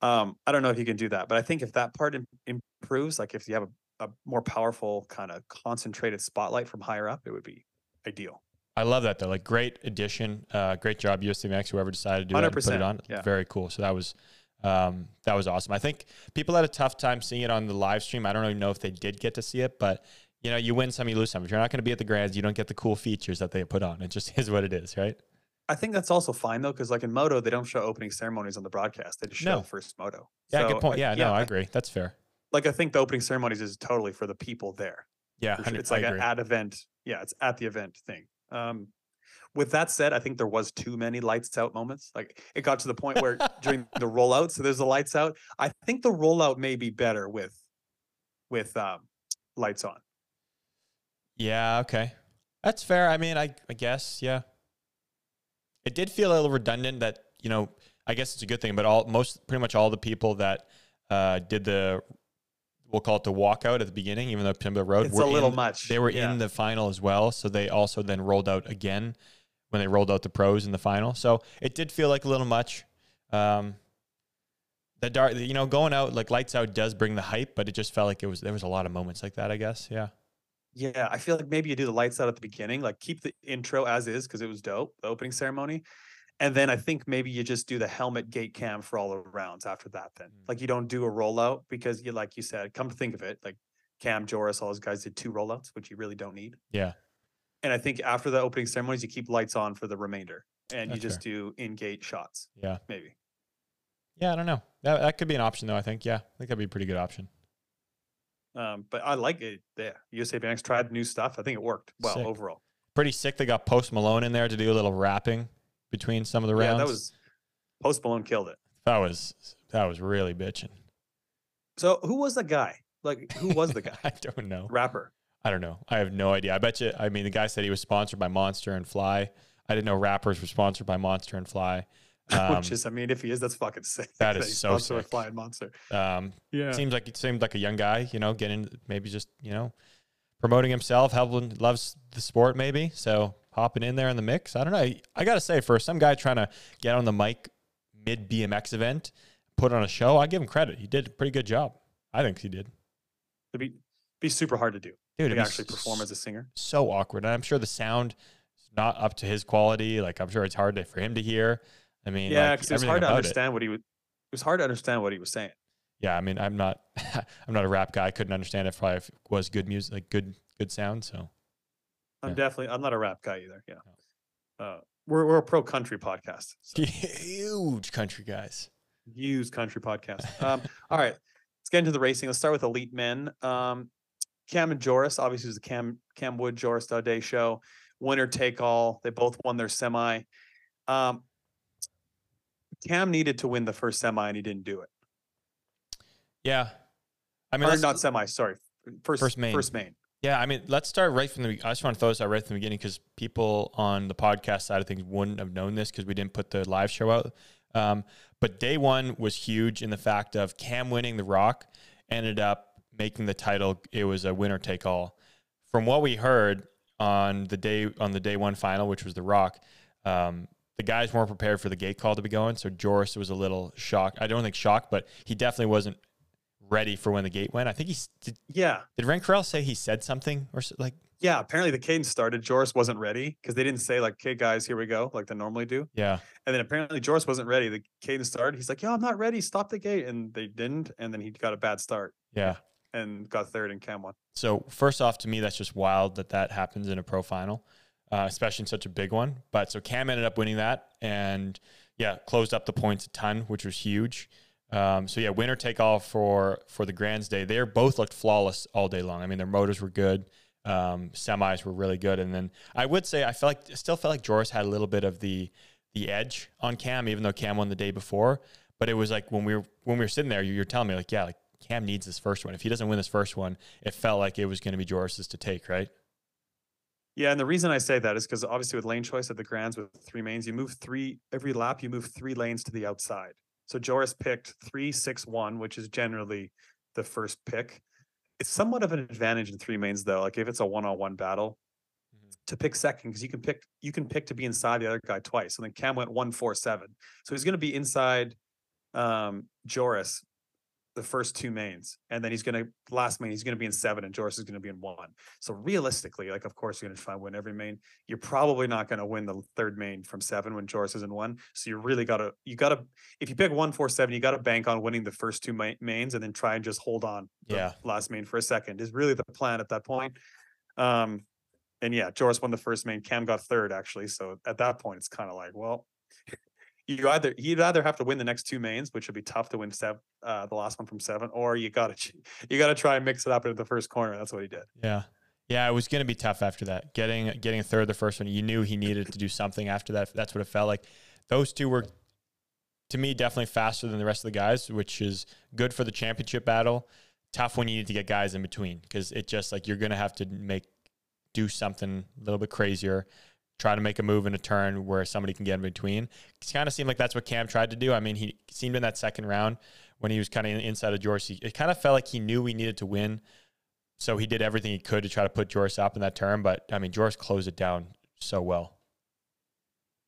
Um, I don't know if you can do that, but I think if that part im- improves, like if you have a, a more powerful kind of concentrated spotlight from higher up, it would be ideal. I love that though. Like great addition. Uh, great job, USA BMX, whoever decided to do that and put it on. yeah. Very cool. So that was um, that was awesome. I think people had a tough time seeing it on the live stream. I don't even know if they did get to see it, but you know, you win some, you lose some. If you're not going to be at the grands, you don't get the cool features that they put on. It just is what it is, right? I think that's also fine though, because like in Moto, they don't show opening ceremonies on the broadcast. They just show No. the first Moto. Yeah, So, good point. I- Yeah, no, I agree. That's fair. Like I think the opening ceremonies is totally for the people there. Yeah. It's like an at event. Yeah, it's at the event thing. Um, with that said, I think there was too many lights out moments. Like it got to the point where during the rollout, so there's the lights out. I think the rollout may be better with with um, lights on. Yeah, okay. That's fair. I mean, I, I guess, yeah. It did feel a little redundant that, you know, I guess it's a good thing, but all most pretty much all the people that uh, did the we'll call it the walkout at the beginning, even though Pimba Road It's were a little in, much, They were yeah. in the final as well. So they also then rolled out again when they rolled out the pros in the final. So it did feel like a little much. Um, the dark, you know, going out like lights out does bring the hype, but it just felt like it was there was a lot of moments like that. I guess, yeah. Yeah, I feel like maybe you do the lights out at the beginning, like keep the intro as is because it was dope, the opening ceremony. And then I think maybe you just do the helmet gate cam for all the rounds after that. Then, Mm. like you don't do a rollout because you, like you said, come to think of it, like Cam, Joris, all those guys did two rollouts, which you really don't need. Yeah. And I think after the opening ceremonies, you keep lights on for the remainder, and you That's just do in gate shots. Yeah. maybe. Yeah, I don't know. That, that could be an option, though. I think. Yeah, I think that'd be a pretty good option. Um, but I like it. Yeah, USA BMX tried new stuff. I think it worked well Sick. overall. Pretty sick. They got Post Malone in there to do a little rapping between some of the rounds. Yeah, that was Post Malone killed it. that was that was really bitching. So who was the guy? Like who was the guy? I don't know. Rapper. I don't know. I have no idea. I bet you. I mean, the guy said he was sponsored by Monster and Fly. I didn't know rappers were sponsored by Monster and Fly. Um, Which is, I mean, if he is, that's fucking sick. that is he's so sponsored by sick. Flying Monster. um, Yeah. seems like it seemed like a young guy. You know, getting maybe just you know promoting himself, helping, loves the sport maybe. So hopping in there in the mix. I don't know. I, I gotta say, for some guy trying to get on the mic mid BMX event, put on a show, I give him credit. He did a pretty good job. I think he did. It'd be be super hard to do. Dude, to actually perform as a singer. so awkward. And I'm sure the sound is not up to his quality. Like I'm sure it's hard to, for him to hear. I mean, Yeah, like, because it was everything hard to about it. understand what he was. It was hard to understand what he was saying. Yeah, I mean, I'm not, I'm not a rap guy. I couldn't understand if I if it was good music, like good, good sound. So I'm Yeah. definitely. I'm not a rap guy either. Yeah. Uh, we're we're a pro country podcast. So huge country guys. Huge country podcast. Um, all right, let's get into the racing. Let's start with elite men. Um, Cam and Joris, obviously, it was the Cam Cam Wood Joris Day show. Winner take all. They both won their semi. Um, Cam needed to win the first semi, and he didn't do it. Yeah, I mean, or not semi. Sorry, first First main. First main. Yeah, I mean, let's start right from the. I just want to throw this out right from the beginning because people on the podcast side of things wouldn't have known this because we didn't put the live show out. Um, but day one was huge in the fact of Cam winning the Rock ended up making the title. It was a winner take all. From what we heard on the day on the day one final, which was the Rock, um, the guys weren't prepared for the gate call to be going. So Joris was a little shocked. I don't think shocked, but he definitely wasn't ready for when the gate went. I think he did. Yeah, Did Rencurel say he said something or like? yeah. Apparently, the cadence started. Joris wasn't ready because they didn't say like, "Okay, guys, here we go," like they normally do. Yeah. And then apparently Joris wasn't ready. The cadence started. He's like, "Yo, I'm not ready. Stop the gate." And they didn't. And then he got a bad start Yeah. And got third in Cam one. So first off, to me, that's just wild that that happens in a pro final, uh, especially in such a big one. But so Cam ended up winning that, and yeah, closed up the points a ton, which was huge. Um, so yeah, winner take all for for the Grands Day. They both looked flawless all day long. I mean, their motors were good, um, semis were really good, and then I would say I felt like still felt like Joris had a little bit of the the edge on Cam, even though Cam won the day before. But it was like when we were when we were sitting there, you, you're telling me like, yeah, like Cam needs this first one. If he doesn't win this first one, it felt like it was going to be Joris's to take, right? Yeah, and the reason I say that is because obviously with lane choice at the Grands with three mains, you move three every lap. You move three lanes to the outside. So Joris picked three six one, which is generally the first pick. It's somewhat of an advantage in three mains though. Like if it's a one-on-one battle, Mhm. to pick second because you can pick you can pick to be inside the other guy twice. And then Cam went one four seven. So he's going to be inside um Joris the first two mains, and then he's going to last main he's going to be in seven, and Joris is going to be in one. So realistically, like of course you're going to try and win every main. You're probably not going to win the third main from seven when Joris is in one. So you really got to you got to if you pick one four seven, you got to bank on winning the first two ma- mains and then try and just hold on the Yeah. last main for a second is really the plan at that point. Um, and yeah, Joris won the first main. Cam got third actually. So at that point, it's kind of like, well, you either you'd either have to win the next two mains, which would be tough to win seven, uh, the last one from seven, or you got to you got to try and mix it up into the first corner. That's what he did. Yeah. Yeah, it was going to be tough after that. Getting getting a third the first one, you knew he needed to do something after that. That's what it felt like. Those two were to me definitely faster than the rest of the guys, which is good for the championship battle. Tough when you need to get guys in between because it just like you're going to have to make do something a little bit crazier, try to make a move in a turn where somebody can get in between. It kind of seemed like that's what Cam tried to do. I mean, he seemed in that second round when he was kind of inside of Joris, it kind of felt like he knew we needed to win. So he did everything he could to try to put Joris up in that turn. But I mean, Joris closed it down so well.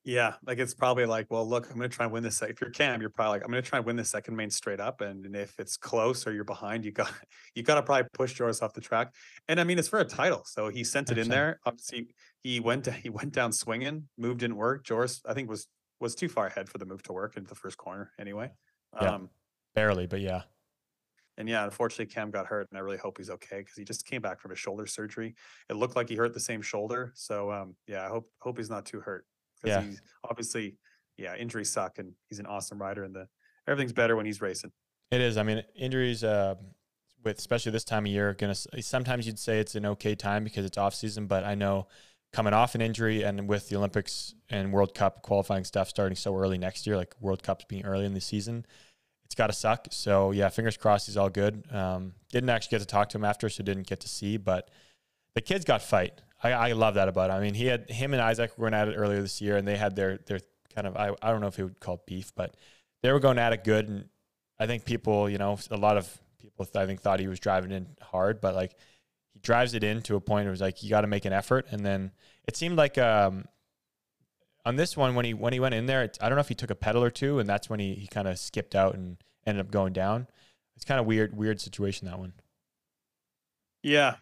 Yeah, like it's probably like, well, look, I'm going to try and win this. If you're Cam, you're probably like, I'm going to try and win this second main straight up, and, and if it's close or you're behind, you got you got to probably push Joris off the track. And I mean, it's for a title, so he sent it in there. Obviously, he went to, he went down swinging. Move didn't work. Joris, I think, was was too far ahead for the move to work into the first corner anyway. Yeah. Um, Barely, but yeah. and yeah, unfortunately, Cam got hurt, and I really hope he's okay because he just came back from his shoulder surgery. It looked like he hurt the same shoulder, so um, yeah, I hope hope he's not too hurt. 'Cause Yeah. he's obviously, yeah, injuries suck, and he's an awesome rider, and the everything's better when he's racing. It is. I mean, injuries, uh, with especially this time of year, gonna sometimes you'd say it's an okay time because it's off season, but I know coming off an injury and with the Olympics and World Cup qualifying stuff starting so early next year, like World Cups being early in the season, it's got to suck. So yeah, fingers crossed he's all good. Um, didn't actually get to talk to him after, so didn't get to see, but the kid's got fight. I, I love that about him. I mean, he had him and Isaac were going at it earlier this year, and they had their their kind of I, I don't know if he would call it beef, but they were going at it good, and I think people, you know, a lot of people I think thought he was driving in hard, but like he drives it in to a point where it was like you got to make an effort, and then it seemed like um on this one when he when he went in there, I don't know if he took a pedal or two, and that's when he he kind of skipped out and ended up going down. It's kind of weird weird situation that one. Yeah,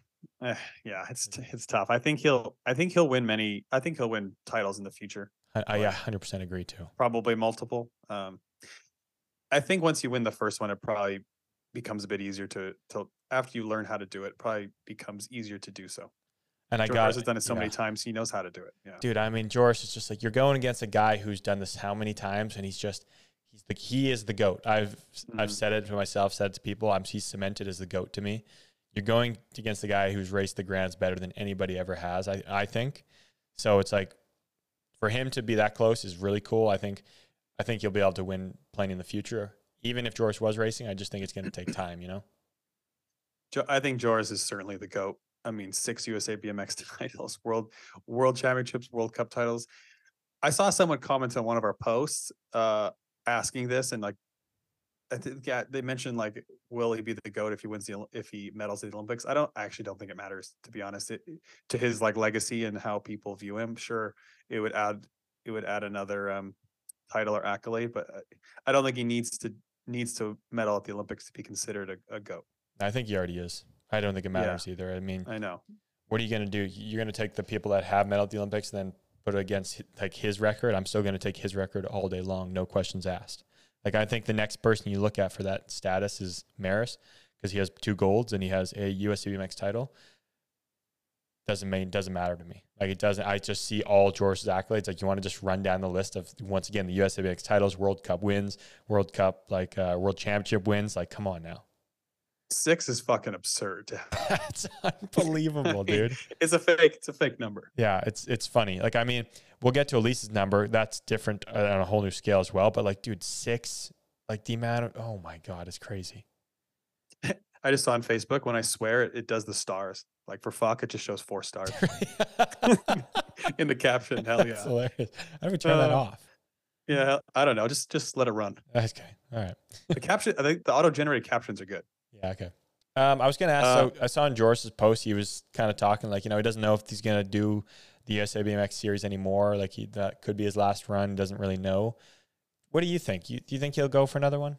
Eh, yeah, it's t- it's tough. I think he'll I think he'll win many. I think he'll win titles in the future. I, I yeah, hundred percent agree too. probably multiple. Um, I think once you win the first one, it probably becomes a bit easier to to after you learn how to do it. Probably becomes easier to do so. And I Joris got has done it so yeah. many times; he knows how to do it. Yeah, dude. I mean, Joris is just like you're going against a guy who's done this how many times, and he's just he's the he is the goat. I've I've Mhm. said it to myself, said it to people. I'm he's cemented as the goat to me. You're going against the guy who's raced the grands better than anybody ever has. I I think so. It's like for him to be that close is really cool. I think I think he'll be able to win plenty in the future. Even if Joris was racing, I just think it's going to take time. You know. I think Joris is certainly the goat. I mean, six USA BMX titles, world world championships, World Cup titles. I saw someone comment on one of our posts uh, asking this, and like, I think yeah, they mentioned like, will he be the goat if he wins the if he medals at the Olympics? I don't I actually don't think it matters to be honest. It, to his like legacy and how people view him, sure, it would add it would add another um, title or accolade, but uh, I don't think he needs to needs to medal at the Olympics to be considered a, a goat. I think he already is. I don't think it Yeah. matters either. I mean, I know. what are you going to do? You're going to take the people that have medal at the Olympics and then put it against like his record. I'm still going to take his record all day long, no questions asked. Like I think the next person you look at for that status is Maris because he has two golds and he has a USA BMX title. Doesn't mean doesn't matter to me. Like it doesn't. I just see all Joris's accolades. Like you want to just run down the list of once again the USA BMX titles, World Cup wins, World Cup like uh, World Championship wins. Like come on now, Six is fucking absurd. that's unbelievable, dude. It's a fake. It's a fake number. Yeah, it's it's funny. Like I mean, we'll get to Alise's number. That's different uh, on a whole new scale as well. But like, dude, six. Like the amount of oh my god, it's crazy. I just saw on Facebook when I swear it, it does the stars. Like for fuck, it just shows four stars in the caption. Hell That's yeah. hilarious. I would turn that Uh, off. Yeah, I don't know. Just just let it run. Okay, all right. The caption. I think the auto generated captions are good. Yeah. Okay. Um, I was gonna ask. Uh, so I saw in Joris's post, he was kind of talking like you know he doesn't know if he's gonna do the USA BMX series anymore. Like he that could be his last run. Doesn't really know. What do you think? You, do you think he'll go for another one?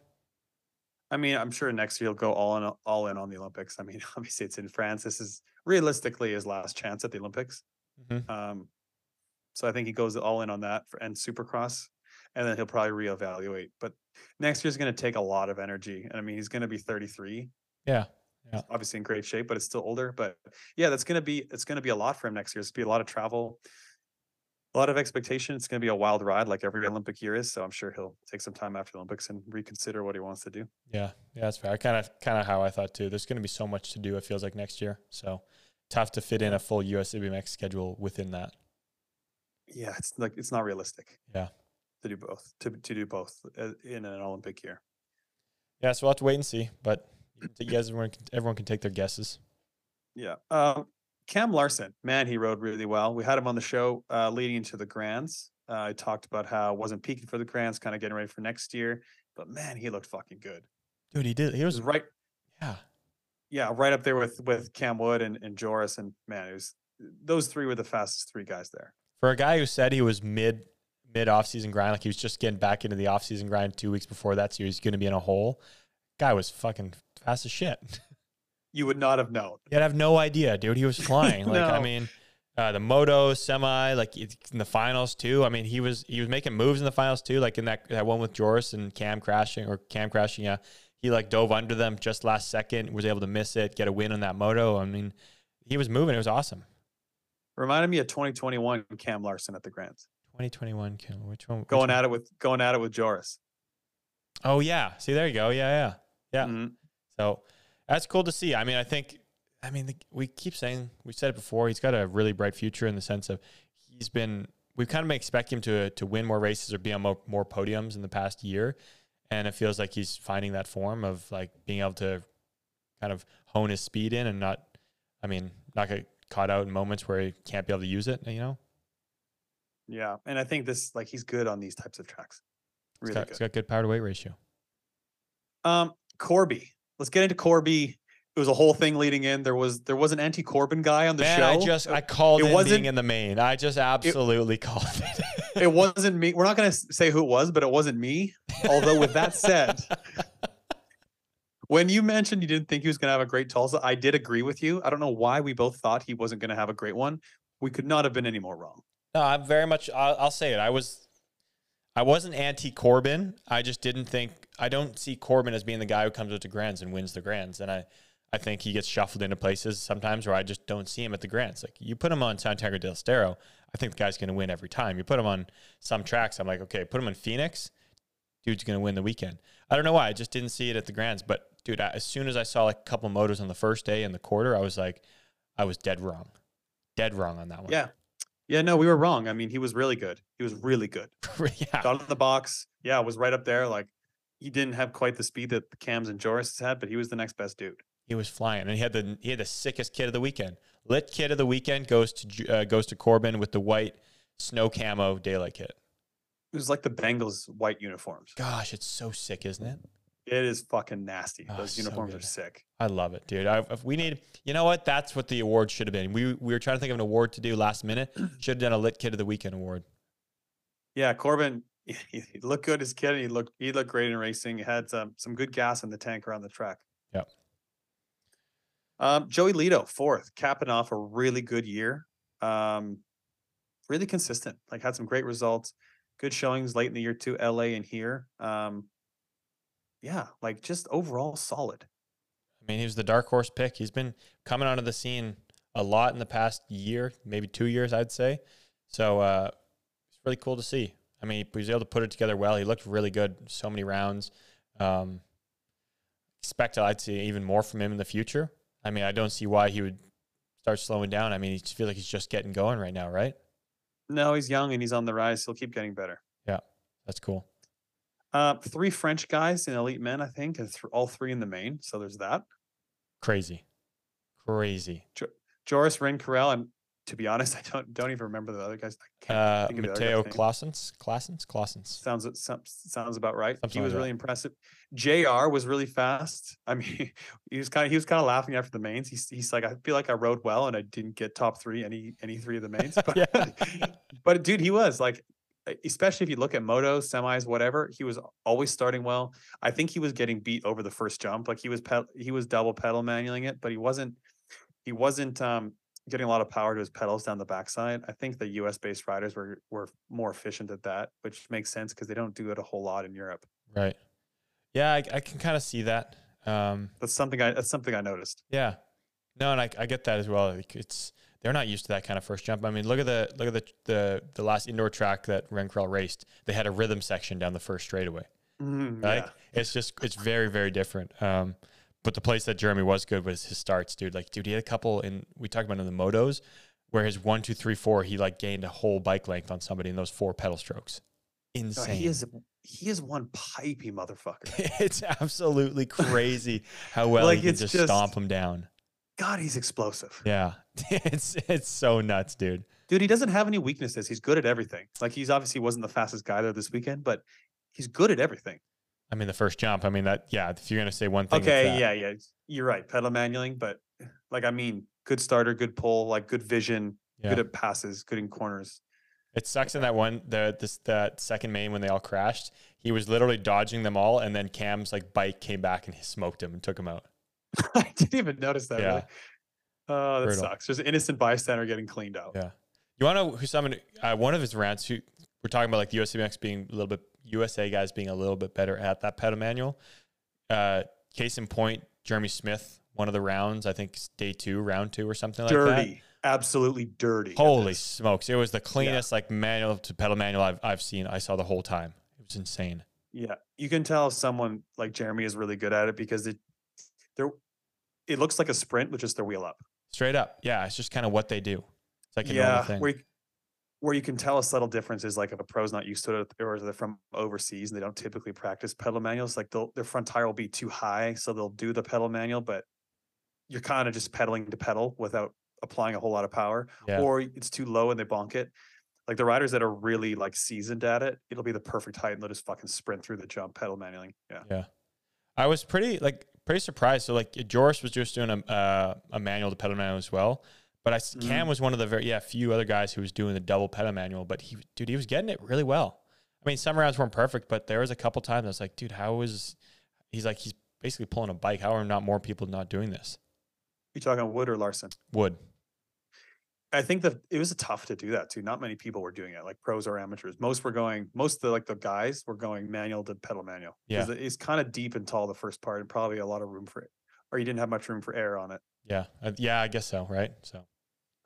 I mean, I'm sure next year he'll go all in all in on the Olympics. I mean, obviously it's in France. This is realistically his last chance at the Olympics. Mhm. Um, so I think he goes all in on that for, and Supercross, and then he'll probably reevaluate. But next year's going to take a lot of energy. And I mean, he's going to be 33. Yeah. He's obviously in great shape, but it's still older. But yeah, that's going to be it's going to be a lot for him next year. It's going to be a lot of travel, a lot of expectation. It's going to be a wild ride, like every Olympic year is. So I'm sure he'll take some time after the Olympics and reconsider what he wants to do. Yeah. Yeah. That's fair. I kind of kind of how I thought too. There's gonna be so much to do. It feels like next year. So tough to fit in a full USA BMX schedule within that. Yeah, it's like it's not realistic. Yeah. To do both to to do both uh, in an Olympic year. Yeah. So we'll have to wait and see. But you guys, everyone, can, everyone can take their guesses. Yeah. Um, Cam Larsen, man, he rode really well. We had him on the show uh, leading into the Grands. Uh, I talked about how wasn't peaking for the Grands, kind of getting ready for next year. But man, he looked fucking good. Dude, he did. He was was right, Yeah. yeah, right up there with with Cam Wood and, and Joris. And man, it was those three were the fastest three guys there. For a guy who said he was mid mid off season grind, like he was just getting back into the off season grind two weeks before that series, going to be in a hole. Guy was fucking fast as shit. You would not have known. You'd have no idea, dude. He was flying. Like I mean, uh, the moto semi, like in the finals too. I mean, he was he was making moves in the finals too. Like in that that one with Joris and Cam crashing or Cam crashing. Yeah, he like dove under them just last second, was able to miss it, get a win on that moto. I mean, he was moving. It was awesome. Reminded me of 2021 Cam Larsen at the Grands, 2021 Cam. Which one? which going one? at it with going at it with Joris. Oh yeah. See, there you go. Yeah, yeah, yeah. Mhm. So that's cool to see. I mean, I think, I mean, the, we keep saying, we said it before, he's got a really bright future in the sense of he's been, we kind of expect him to to win more races or be on more, more podiums in the past year. And it feels like he's finding that form of like being able to kind of hone his speed in and not, I mean, not get caught out in moments where he can't be able to use it, you know? Yeah, and I think this like he's good on these types of tracks. He's Really got, good. he's got good power to weight ratio. Um, Corby. Let's get into Corby. It was a whole thing leading in. There was there was an anti Corben guy on the Man, show. I just, I called it it in wasn't- being in the main. I just absolutely called it. it wasn't me. We're not going to say who it was, but it wasn't me. Although with that said, when you mentioned you didn't think he was going to have a great Tulsa, I did agree with you. I don't know why we both thought he wasn't going to have a great one. We could not have been any more wrong. No, I'm very much. I'll, I'll say it. I was, I wasn't anti Corben. I just didn't think. I don't see Corben as being the guy who comes out to Grands and wins the Grands, and I, I think he gets shuffled into places sometimes where I just don't see him at the Grands. Like you put him on Santiago del Estero, I think the guy's going to win every time. You put him on some tracks, I'm like, okay, put him in Phoenix, dude's going to win the weekend. I don't know why. I just didn't see it at the Grands, but dude, I, as soon as I saw like a couple motos on the first day in the quarter, I was like, I was dead wrong, dead wrong on that one. Yeah. Yeah, no, we were wrong. I mean, he was really good. He was really good. yeah. Got in the box. Yeah, was right up there. Like he didn't have quite the speed that the Cams and Joris had, but he was the next best dude. He was flying, and he had the he had the sickest kid of the weekend. Lit kid of the weekend goes to uh, goes to Corben with the white snow camo daylight kit. It was like the Bengals white uniforms. Gosh, it's so sick, isn't it? It is fucking nasty. Oh, Those so uniforms are sick. I love it, dude. I, if we need, you know what? That's what the award should have been. We we were trying to think of an award to do last minute. Should have done a lit kid of the weekend award. Yeah, Corben, he, he looked good as kid. He looked he looked great in racing. He had some some good gas in the tank around the track. Yep. Um, Joey Lito, fourth, capping off a really good year. Um, really consistent. Like had some great results, good showings late in the year too. LA and here. Um, yeah, like just overall solid. I mean, he was the dark horse pick. He's been coming onto the scene a lot in the past year, maybe two years, I'd say. So uh, it's really cool to see. I mean, he was able to put it together well. He looked really good so many rounds. Um, expect I'd see even more from him in the future. I mean, I don't see why he would start slowing down. I mean, he feels like he's just getting going right now, right? No, he's young and he's on the rise. He'll keep getting better. Yeah, that's cool. Uh, three French guys in elite men, I think, and th- all three in the main. So there's that. Crazy, crazy. Joris Rencurel, and to be honest, I don't don't even remember the other guys. I can't Uh, think of the other Mateo. Classens, Classens, Classens. Sounds sounds about right. Something he was like really impressive. Jr. was really fast. I mean, he was kind of he was kind of laughing after the mains. He's he's like, I feel like I rode well and I didn't get top three any any three of the mains. But, Yeah. but dude, he was like, especially if you look at motos, semis, whatever, he was always starting well. I think he was getting beat over the first jump. Like he was ped- he was double pedal manualing it, but he wasn't he wasn't um getting a lot of power to his pedals down the backside. I think the US based riders were were more efficient at that, which makes sense because they don't do it a whole lot in Europe. Right. Yeah, I, I can kind of see that. Um, That's something I that's something I noticed. yeah. No, and I, I get that as well. It's they're not used to that kind of first jump. I mean, look at the look at the the, the last indoor track that Rencurel raced. They had a rhythm section down the first straightaway. Mhm, Right? yeah. It's just it's very very different. Um, but the place that Jeremy was good was his starts, dude. Like, dude, he had a couple in we talked about in the motos where his one, two, three, four, he like gained a whole bike length on somebody in those four pedal strokes. Insane. he is he is one pipey motherfucker. it's absolutely crazy how well Like, he can just, just- stomp him down. God, he's explosive. Yeah, it's it's so nuts, dude. Dude, he doesn't have any weaknesses. He's good at everything. Like he's obviously wasn't the fastest guy there this weekend, but he's good at everything. I mean, the first jump. I mean, that yeah. If you're gonna say one thing, Okay, yeah, yeah. You're right. Pedal manualing, but like I mean, good starter, good pull, like good vision, Yeah. good at passes, good in corners. It sucks in that one the this that second main when they all crashed. He was literally dodging them all, and then Cam's like bike came back and he smoked him and took him out. I didn't even notice that. Yeah. Really. Oh, that Brutal. sucks. There's an innocent bystander getting cleaned out. Yeah. You want to know who someone uh, one of his rants who we're talking about like the USMX being a little bit USA guys being a little bit better at that pedal manual. Uh, case in point, Jeremy Smith, one of the rounds, I think day two, round two or something like that. dirty, absolutely dirty. Holy smokes! It was the cleanest like manual to pedal manual I've I've seen. I saw the whole time. It was insane. Yeah, you can tell someone like Jeremy is really good at it because it there it looks like a sprint with just their wheel up. Straight up, yeah. It's just kind of what they do. It's like a yeah, thing. where you, where you can tell a subtle difference is like if a pro's not used to it or they're from overseas and they don't typically practice pedal manuals, like they'll, their front tire will be too high, so they'll do the pedal manual, but you're kind of just pedaling to pedal without applying a whole lot of power, Yeah. or it's too low and they bonk it. Like the riders that are really like seasoned at it, it'll be the perfect height and they'll just fucking sprint through the jump pedal manualing. Yeah. Yeah. I was pretty like pretty surprised. So like Joris was just doing a uh, a manual to pedal manual as well, but I s Cam was one of the very yeah few other guys who was doing the double pedal manual. But he dude he was getting it really well. I mean some rounds weren't perfect, but there was a couple times I was like, dude, how is he's like he's basically pulling a bike. How are not more people not doing this? You talking Wood or Larsen? Wood. I think that it was tough to do that too. Not many people were doing it, like pros or amateurs. Most were going, most of the like the guys were going manual to pedal manual. Yeah. It's kind of deep and tall the first part, and probably a lot of room for it, or you didn't have much room for air on it. Yeah. Uh, yeah, I guess so. Right. So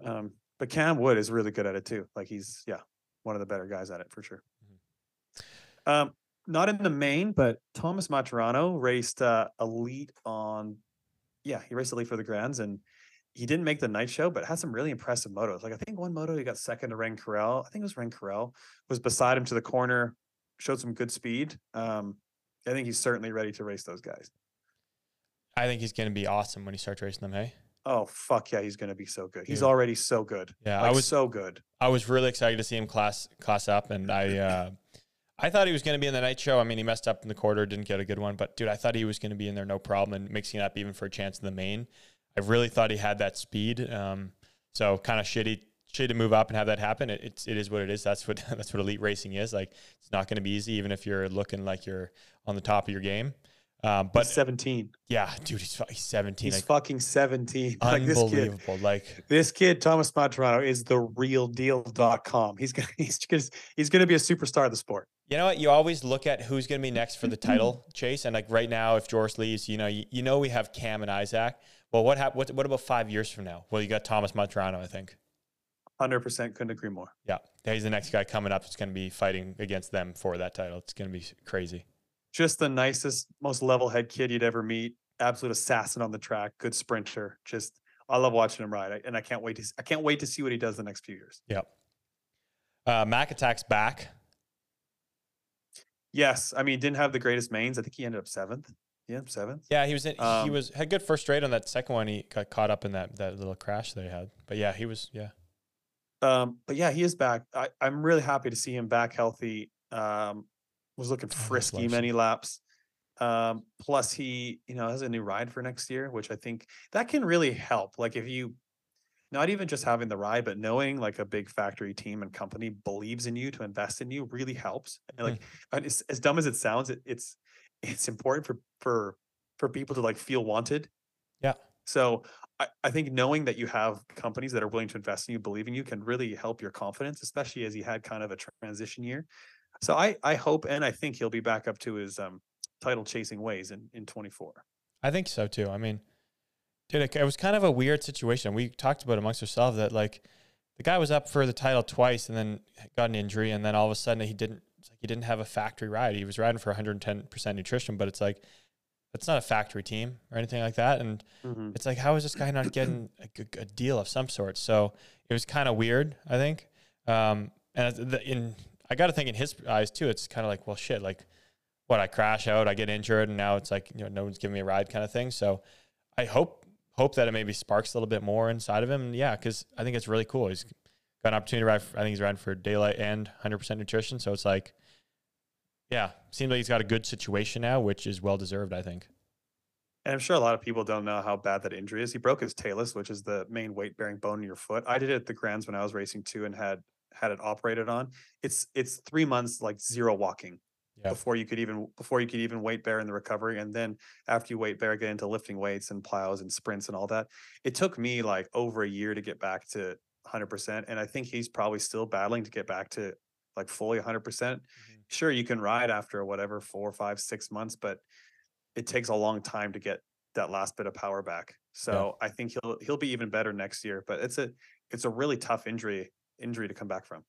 Um, but Cam Wood is really good at it too. Like he's yeah, one of the better guys at it for sure. Mm-hmm. Um, not in the main, but Thomas Maturano raced uh, elite on, yeah, he raced elite for the Grands and he didn't make the night show, but had some really impressive motos. Like I think one moto he got second to Rencurel. I think it was Rencurel was beside him to the corner, showed some good speed. Um, I think he's certainly ready to race those guys. I think he's gonna be awesome when he starts racing them. Hey. Oh fuck yeah, he's gonna be so good. He's Dude. already so good. Yeah, like, I was so good. I was really excited to see him class class up, and I uh, I thought he was going to be in the night show. I mean, he messed up in the quarter, didn't get a good one, but dude, I thought he was going to be in there no problem and mixing it up even for a chance in the main. I really thought he had that speed. Um, so kind of shitty shitty to move up and have that happen. It, it's it is what it is. That's what that's what elite racing is. Like it's not going to be easy, even if you're looking like you're on the top of your game. Um, But but 17. yeah, dude, he's, he's 17. He's like, fucking 17. Like this kid. unbelievable. Like This kid, Thomas Maturano, is the real deal.com. He's gonna he's gonna he's gonna be a superstar of the sport. You know what? You always look at who's going to be next for the title chase, and like right now, if Joris leaves, you know, you, you know we have Cam and Isaac. Well, what hap- what what about five years from now? Well, you got Thomas Maturano, I think. Hundred percent couldn't agree more. Yeah, he's the next guy coming up. That's going to be fighting against them for that title. It's going to be crazy. Just the nicest, most level head kid you'd ever meet. Absolute assassin on the track, good sprinter. Just I love watching him ride, I- and I can't wait to I can't wait to see what he does the next few years. Yep. Uh, Mac attacks back. Yes, I mean didn't have the greatest mains. I think he ended up seventh. Yeah, seventh. Yeah, he was in, he Um, was had good first straight on that second one. He got caught up in that that little crash they had. But yeah, he was yeah Um, but yeah, he is back. I, I'm really happy to see him back healthy. Um, was looking Oh, frisky many laps. Um, plus he, you know, has a new ride for next year, which I think that can really help. Like if you not even just having the ride, but knowing like a big factory team and company believes in you to invest in you really helps. And like and it's, as dumb as it sounds, it, it's it's important for for for people to like feel wanted. Yeah. So I, I think knowing that you have companies that are willing to invest in you, believe in you, can really help your confidence, especially as he had kind of a transition year. So I I hope and I think he'll be back up to his um title chasing ways in in 24. I think so too. I mean, dude, it, it was kind of a weird situation. We talked about amongst ourselves that like the guy was up for the title twice and then got an injury, and then all of a sudden he didn't. It's like he didn't have a factory ride. He was riding for 110 percent nutrition, but it's like that's not a factory team or anything like that. And it's like, how is this guy not getting a, good- a deal of some sort? So it was kind of weird, I think. Um, and the, in I got to think in his eyes too, it's kind of like, well, shit, like what I crash out, I get injured, and now it's like you know no one's giving me a ride kind of thing. So I hope hope that it maybe sparks a little bit more inside of him. And yeah, because I think it's really cool. He's got an opportunity to ride. For, I think he's riding for daylight and 100% nutrition. So it's like, yeah, seems like he's got a good situation now, which is well deserved. I think. And I'm sure a lot of people don't know how bad that injury is. He broke his talus, which is the main weight bearing bone in your foot. I did it at the Grands when I was racing too and had had it operated on. It's it's three months like zero walking Yeah. before you could even before you could even weight bear in the recovery. And then after you weight bear, get into lifting weights and plows and sprints and all that. It took me like over a year to get back to 100%. And I think he's probably still battling to get back to like fully 100%. percent Sure, you can ride after whatever four, five, six months, but it takes a long time to get that last bit of power back. So I think he'll he'll be even better next year. But it's a it's a really tough injury injury to come back from.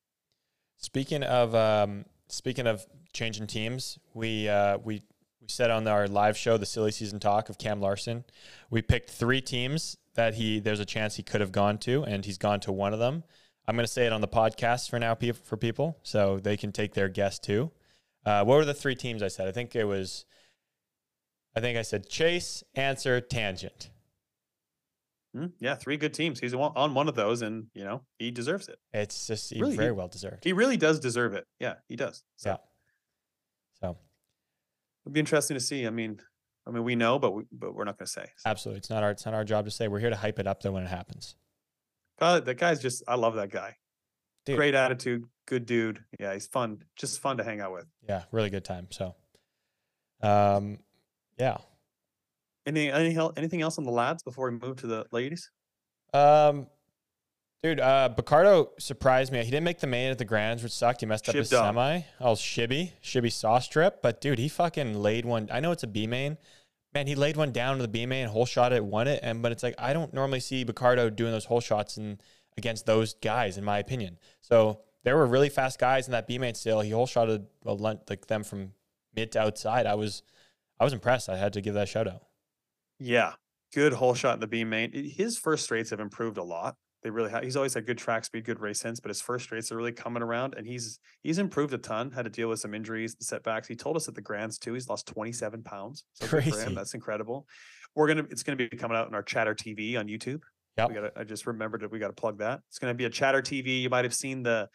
Speaking of um, speaking of changing teams, we uh, we we said on our live show, the silly season talk of Cam Larsen, we picked three teams that he there's a chance he could have gone to, and he's gone to one of them. I'm going to say it on the podcast for now for people, so they can take their guess too. Uh, what were the three teams I said? I think it was. I think I said Chase, Answer, Tangent. Mm, Yeah, three good teams. He's on on one of those, and you know he deserves it. It's just he Really, very he- well deserved. He really does deserve it. Yeah, he does. So Yeah. So it'll be interesting to see. I mean, I mean, we know, but we, but we're not going to say. So, absolutely, it's not our it's not our job to say. We're here to hype it up though when it happens. uh, that guy's just. I love that guy. Dude. Great attitude, good dude. Yeah, he's fun. Just fun to hang out with. yeah, really good time. So, um, yeah. Any any anything else on the lads before we move to the ladies? Um, dude, uh, Picardo surprised me. He didn't make the main at the Grands, which sucked. He messed up Shib his dog. semi. Oh, Shibby, Shibby saw strip, but dude, he fucking laid one. I know it's a B main. Man, he laid one down to the B main, hole shot it, won it. And but it's like I don't normally see Picardo doing those hole shots and against those guys, in my opinion. So there were really fast guys in that B main still. He hole shotted a like them from mid to outside. I was, I was impressed. I had to give that shout out. Yeah, good hole shot in the B main. His first straights have improved a lot. They really have. He's always had good track speed, good race sense, but his first straights are really coming around, and he's he's improved a ton. Had to deal with some injuries, and setbacks. He told us at the Grands too. He's lost twenty seven pounds. So Crazy. That's incredible. We're gonna. It's gonna be coming out in our Chatter TV on YouTube. Yep. We got. I just remembered that we got to plug that. It's gonna be a Chatter TV. You might have seen the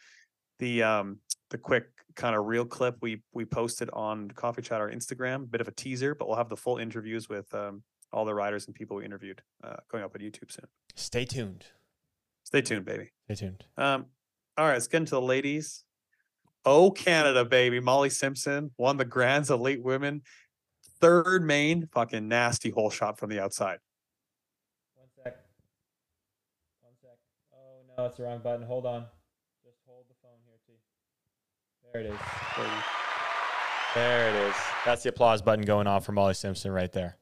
the um the quick kind of reel clip we we posted on Coffee Chatter Instagram. A bit of a teaser, but we'll have the full interviews with um all the riders and people we interviewed uh, going up on YouTube soon. Stay tuned. Stay tuned, baby. Stay tuned. Um, all right, let's get into the ladies. Oh, Canada, baby. Molly Simpson won the Grands Elite Women. Third main, fucking nasty hole shot from the outside. One sec. One sec. Oh no, it's the wrong button. Hold on. Just hold the phone here, T. There it is. There it is. That's the applause button going on for Molly Simpson right there.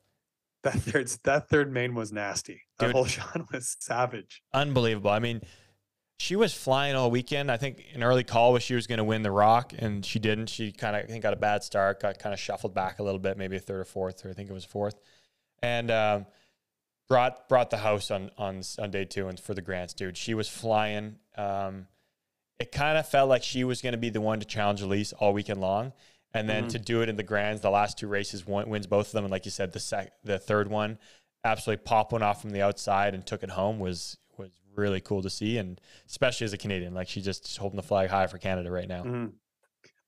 That third, that third main was nasty. Dude. whole was savage. Unbelievable. I mean, she was flying all weekend. I think an early call was she was going to win the rock, and she didn't. She kind of I think got a bad start, got kind of shuffled back a little bit, maybe a third or fourth, or I think it was fourth, and um, brought brought the house on on on day two and for the grands, dude. She was flying. Um, it kind of felt like she was going to be the one to challenge Alise all weekend long. And then Mhm. to do it in the grands, the last two races one, wins both of them. And like you said, the sec, the third one, absolutely popped one off from the outside and took it home was was really cool to see, and especially as a Canadian, like she's just holding the flag high for Canada right now. Mhm.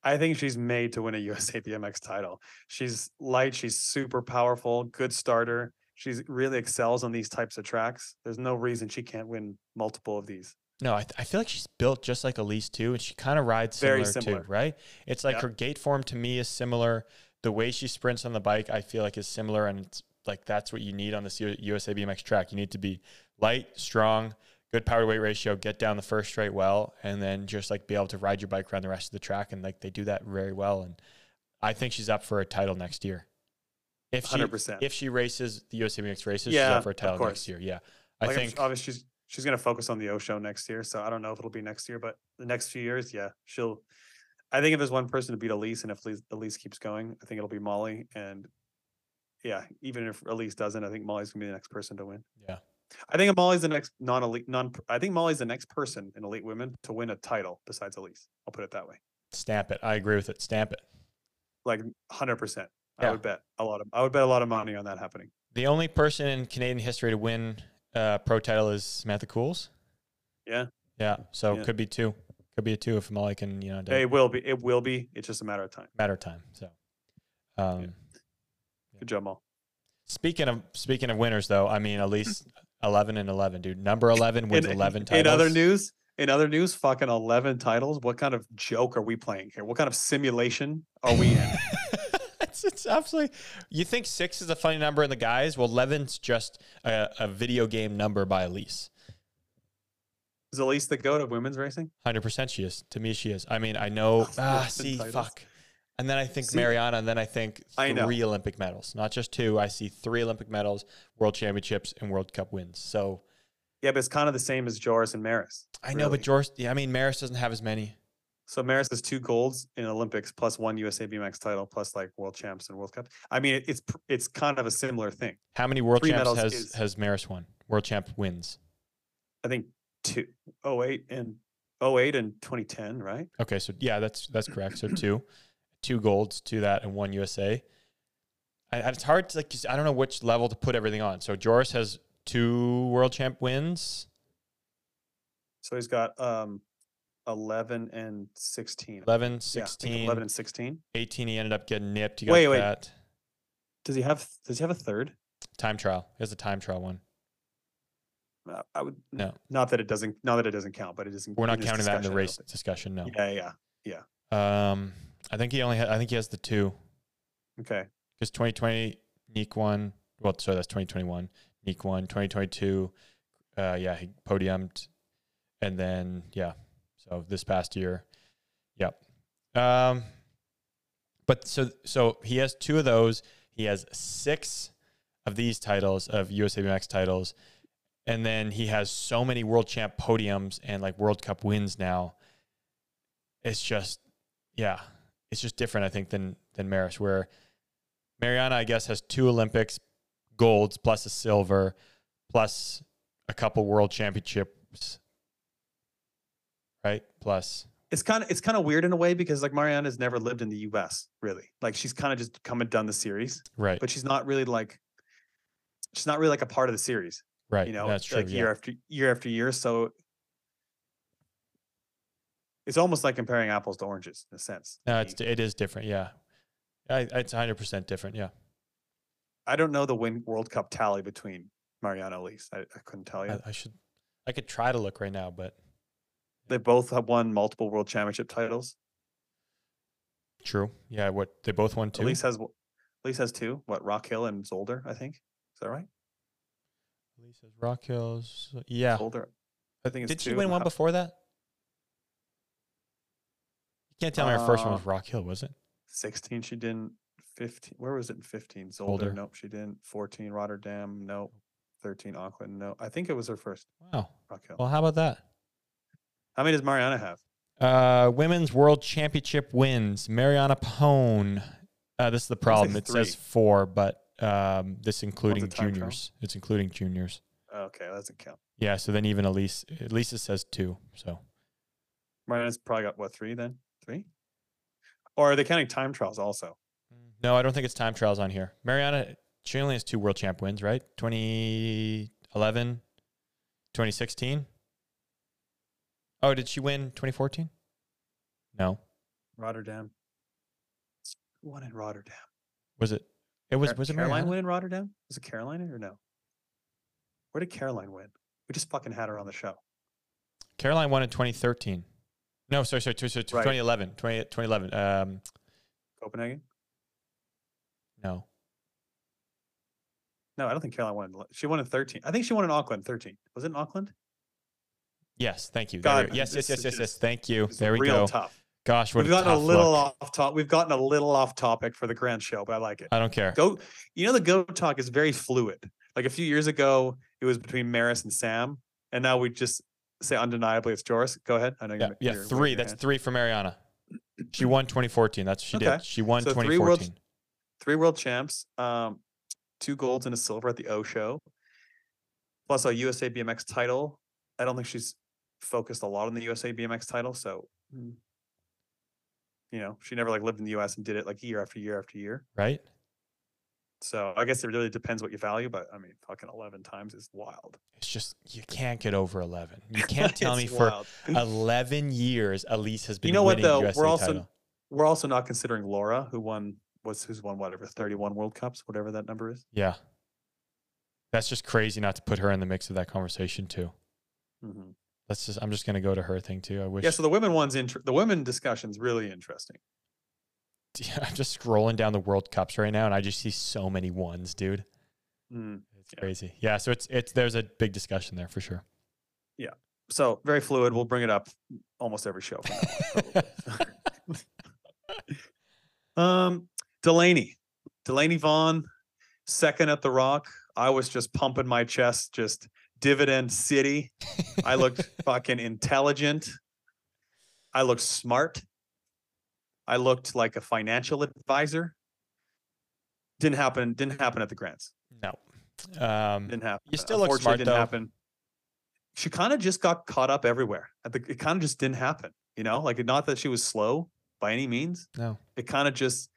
I think she's made to win a USA BMX title. She's light, she's super powerful, good starter. She really excels on these types of tracks. There's no reason she can't win multiple of these. No, I, th- I feel like she's built just like Alise too, and she kind of rides similar, Very similar. too, right? It's like her gait form to me is similar. The way she sprints on the bike, I feel like is similar, and it's like that's what you need on this USA BMX track. You need to be light, strong, good power to weight ratio, get down the first straight well, and then just like be able to ride your bike around the rest of the track. And like they do that very well. And I think she's up for a title next year. If she 100%. if she races the USA BMX races, she's up for a title next year. Yeah, I Like, think obviously she's she's gonna focus on the O show next year. So I don't know if it'll be next year, but the next few years, yeah, she'll. I think if there's one person to beat Alise, and if Alise, Alise keeps going, I think it'll be Molly. And yeah, even if Alise doesn't, I think Molly's gonna be the next person to win. Yeah. I think Molly's the next non-elite, non. I think Molly's the next person in elite women to win a title besides Alise. I'll put it that way. stamp it. I agree with it. Stamp it. Like hundred percent. I would bet a lot of. I would bet a lot of money on that happening. The only person in Canadian history to win uh, pro title is Samantha Cools. Yeah. Yeah. So Yeah. could be two. Could be a two if Molly can, you know, It will be. It will be. It's just a matter of time. matter of time. So, um, Good job, speaking of speaking of winners, though, I mean, at least eleven and eleven, dude. Number eleven wins in, eleven titles. In other news, in other news, fucking eleven titles. What kind of joke are we playing here? What kind of simulation are we in? it's, it's absolutely. You think six is a funny number in the guys? Well, eleven's just a, a video game number by Alise. Is Alise the goat of women's racing? Hundred percent, she is. To me, she is. I mean, I know. ah, see, titles. fuck. And then I think See- Mariana, and then I think I three Olympic medals, not just two. I see three Olympic medals, World Championships, and World Cup wins. So Yeah, but it's kind of the same as Joris and Maris. I know, but Joris, yeah, I mean, Maris doesn't have as many. So Maris has two golds in Olympics plus one USA BMX title plus like world champs and World Cup. I mean, it's it's kind of a similar thing. How many World Three Champs has is- has Maris won? World Champ wins. I think two, 08 and 08 and 2010, right? Okay, so yeah, that's that's correct. So two, two golds to that, and one USA. I, it's hard to like. I don't know which level to put everything on. So Joris has two World Champ wins. So he's got um 11 and 16. 11, Yeah, 16, 11 and 16. 18, He ended up getting nipped. You got Wait, wait. that Does he have does he have a third? time trial. He has a time trial one. Uh, I would No. Not that it doesn't not that it doesn't count, but it isn't We're not counting that in the discussion, I don't race discussion. No. Yeah, yeah, yeah. Um, I think he only. Ha- I think he has the two Okay. because 2020 Niek won. Well, sorry, that's 2021. Niek won. 2022. Uh, yeah, he podiumed, and then yeah. So this past year, yep. Um, but so so he has two of those. He has six of these titles of USA BMX titles, and then he has so many world champ podiums and like World Cup wins now. It's just, yeah, it's just different. I think than than Maris, where Mariana, I guess, has two Olympics golds plus a silver, plus a couple World Championships, right? Plus, It's kind of it's kind of weird in a way because like Mariana's never lived in the US, really. Like she's kind of just come and done the series, right, but she's not really like she's not really like a part of the series, right. you know, that's true. like yeah. year after year after year. So it's almost like comparing apples to oranges in a sense. No, it's it is different. Yeah, I, it's 100 percent different. Yeah, I don't know the win World Cup tally between Mariana and Alise. I, I couldn't tell you. I, I should, I could try to look right now, but they both have won multiple world championship titles. true. Yeah, what they both won two. Alise has Alise has two. What Rock Hill and Zolder, I think. Is that right? Lisa's Rock Hills. Yeah. Zolder. I think it's Did she win one before that? Can't tell me her first one was Rock Hill, was it? 16 she didn't 15 where was it in 15 Zolder Zolder. nope she didn't 14 Rotterdam nope 13 Auckland no I think it was her first Wow. Rock Hill Well, how about that? how many does Mariana have Uh, women's World Championship wins. Mariana Pajón. Uh, this is the problem. It says three. four, but um, this including time trial? juniors. It's including juniors. okay that doesn't count Yeah. So then even Alise, Elisa says two. So Mariana's probably got what three then three or are they counting time trials also no, I don't think it's time trials on here. Mariana, she only has two World Champ wins, right? 2011, 2016. Oh, did she win 2014? No. Rotterdam. Won in Rotterdam? Was it? It was. Was it Caroline Mariana? win in Rotterdam? Was it Carolina or no? Where did Caroline win? We just fucking had her on the show. Caroline won in 2013. No, sorry, sorry, sorry, sorry Right. 2011. 20, 2011. Um, Copenhagen? no. No, I don't think Caroline won. She won in 13. I think she won in Auckland 13. Was it in Auckland? Yes, thank you. God, yes, yes, yes, yes, yes. Thank you. There we real go. tough. Gosh, what We've gotten a tough little look. off top. We've gotten a little off topic for the grand show, but I like it. I don't care. Go, you know, the go talk is very fluid. Like a few years ago, it was between Maris and Sam, and now we just say undeniably it's Joris. Go ahead. I know Yeah, you're, yeah, you're three. That's hand. three for Mariana. She won 2014. That's what she Okay. did. She won So three world- 2014. three world champs, um, two golds and a silver at the O show, plus a USA BMX title. I don't think she's focused a lot on the USA BMX title, so mm, you know she never like lived in the US and did it like year after year after year. right? So I guess it really depends what you value, but I mean, fucking eleven times is wild. It's just you can't get over 11. You can't tell me It's for wild. 11 years Alise has been You know what though? USA We're also title. we're also not considering Laura, who won was who's won whatever thirty one World Cups, whatever that number is. Yeah. That's just crazy not to put her in the mix of that conversation too. Mm-hmm. Let's just I'm just gonna go to her thing too. I wish Yeah, so the women one's inter- the women discussion's really interesting. I'm just scrolling down the World Cups right now and I just see so many ones, dude. Mm. It's Yeah. crazy. Yeah, so it's it's there's a big discussion there for sure. Yeah. So very fluid. We'll bring it up almost every show. From now on, probably. um, Delaney, Delaney Vaughn, second at the Rock. I was just pumping my chest, just dividend city. I looked fucking intelligent. I looked smart. I looked like a financial advisor. Didn't happen. Didn't happen at the grands. no. Um Didn't happen. You still look smart, didn't though. happen. She kind of just got caught up everywhere. At the, it kind of just didn't happen. You know, like not that she was slow by any means. no. It kind of just.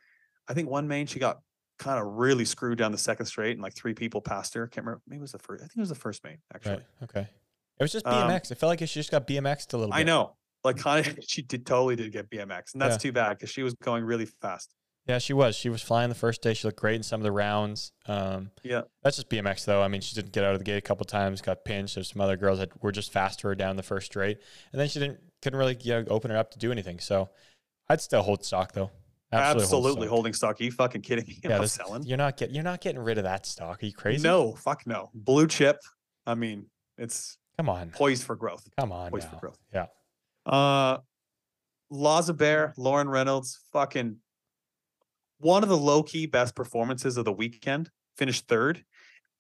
I think one main she got kind of really screwed down the second straight, and like three people passed her. I Can't remember. Maybe it was the first. I think it was the first main actually. Right. Okay. It was just Um, BMX. I felt like she just got BMXed a little bit. I know. Like kind of, she did totally did get BMX, and that's Yeah. too bad because she was going really fast. Yeah, she was. She was flying the first day. She looked great in some of the rounds. Um, Yeah. That's just BMX though. I mean, she didn't get out of the gate a couple times, got pinched. There's some other girls that were just faster down the first straight, and then she didn't couldn't really you know, open it up to do anything. So I'd still hold stock though. Absolutely, stock. holding stock. Are you fucking kidding me? Yeah, this- selling. you're not getting you're not getting rid of that stock. Are you crazy? No, fuck no. Blue chip. I mean, it's Come on. poised for growth. Come on. Poised for growth. Yeah. Uh, Laza Bear, Lauren Reynolds, fucking one of the low key best performances of the weekend. Finished third.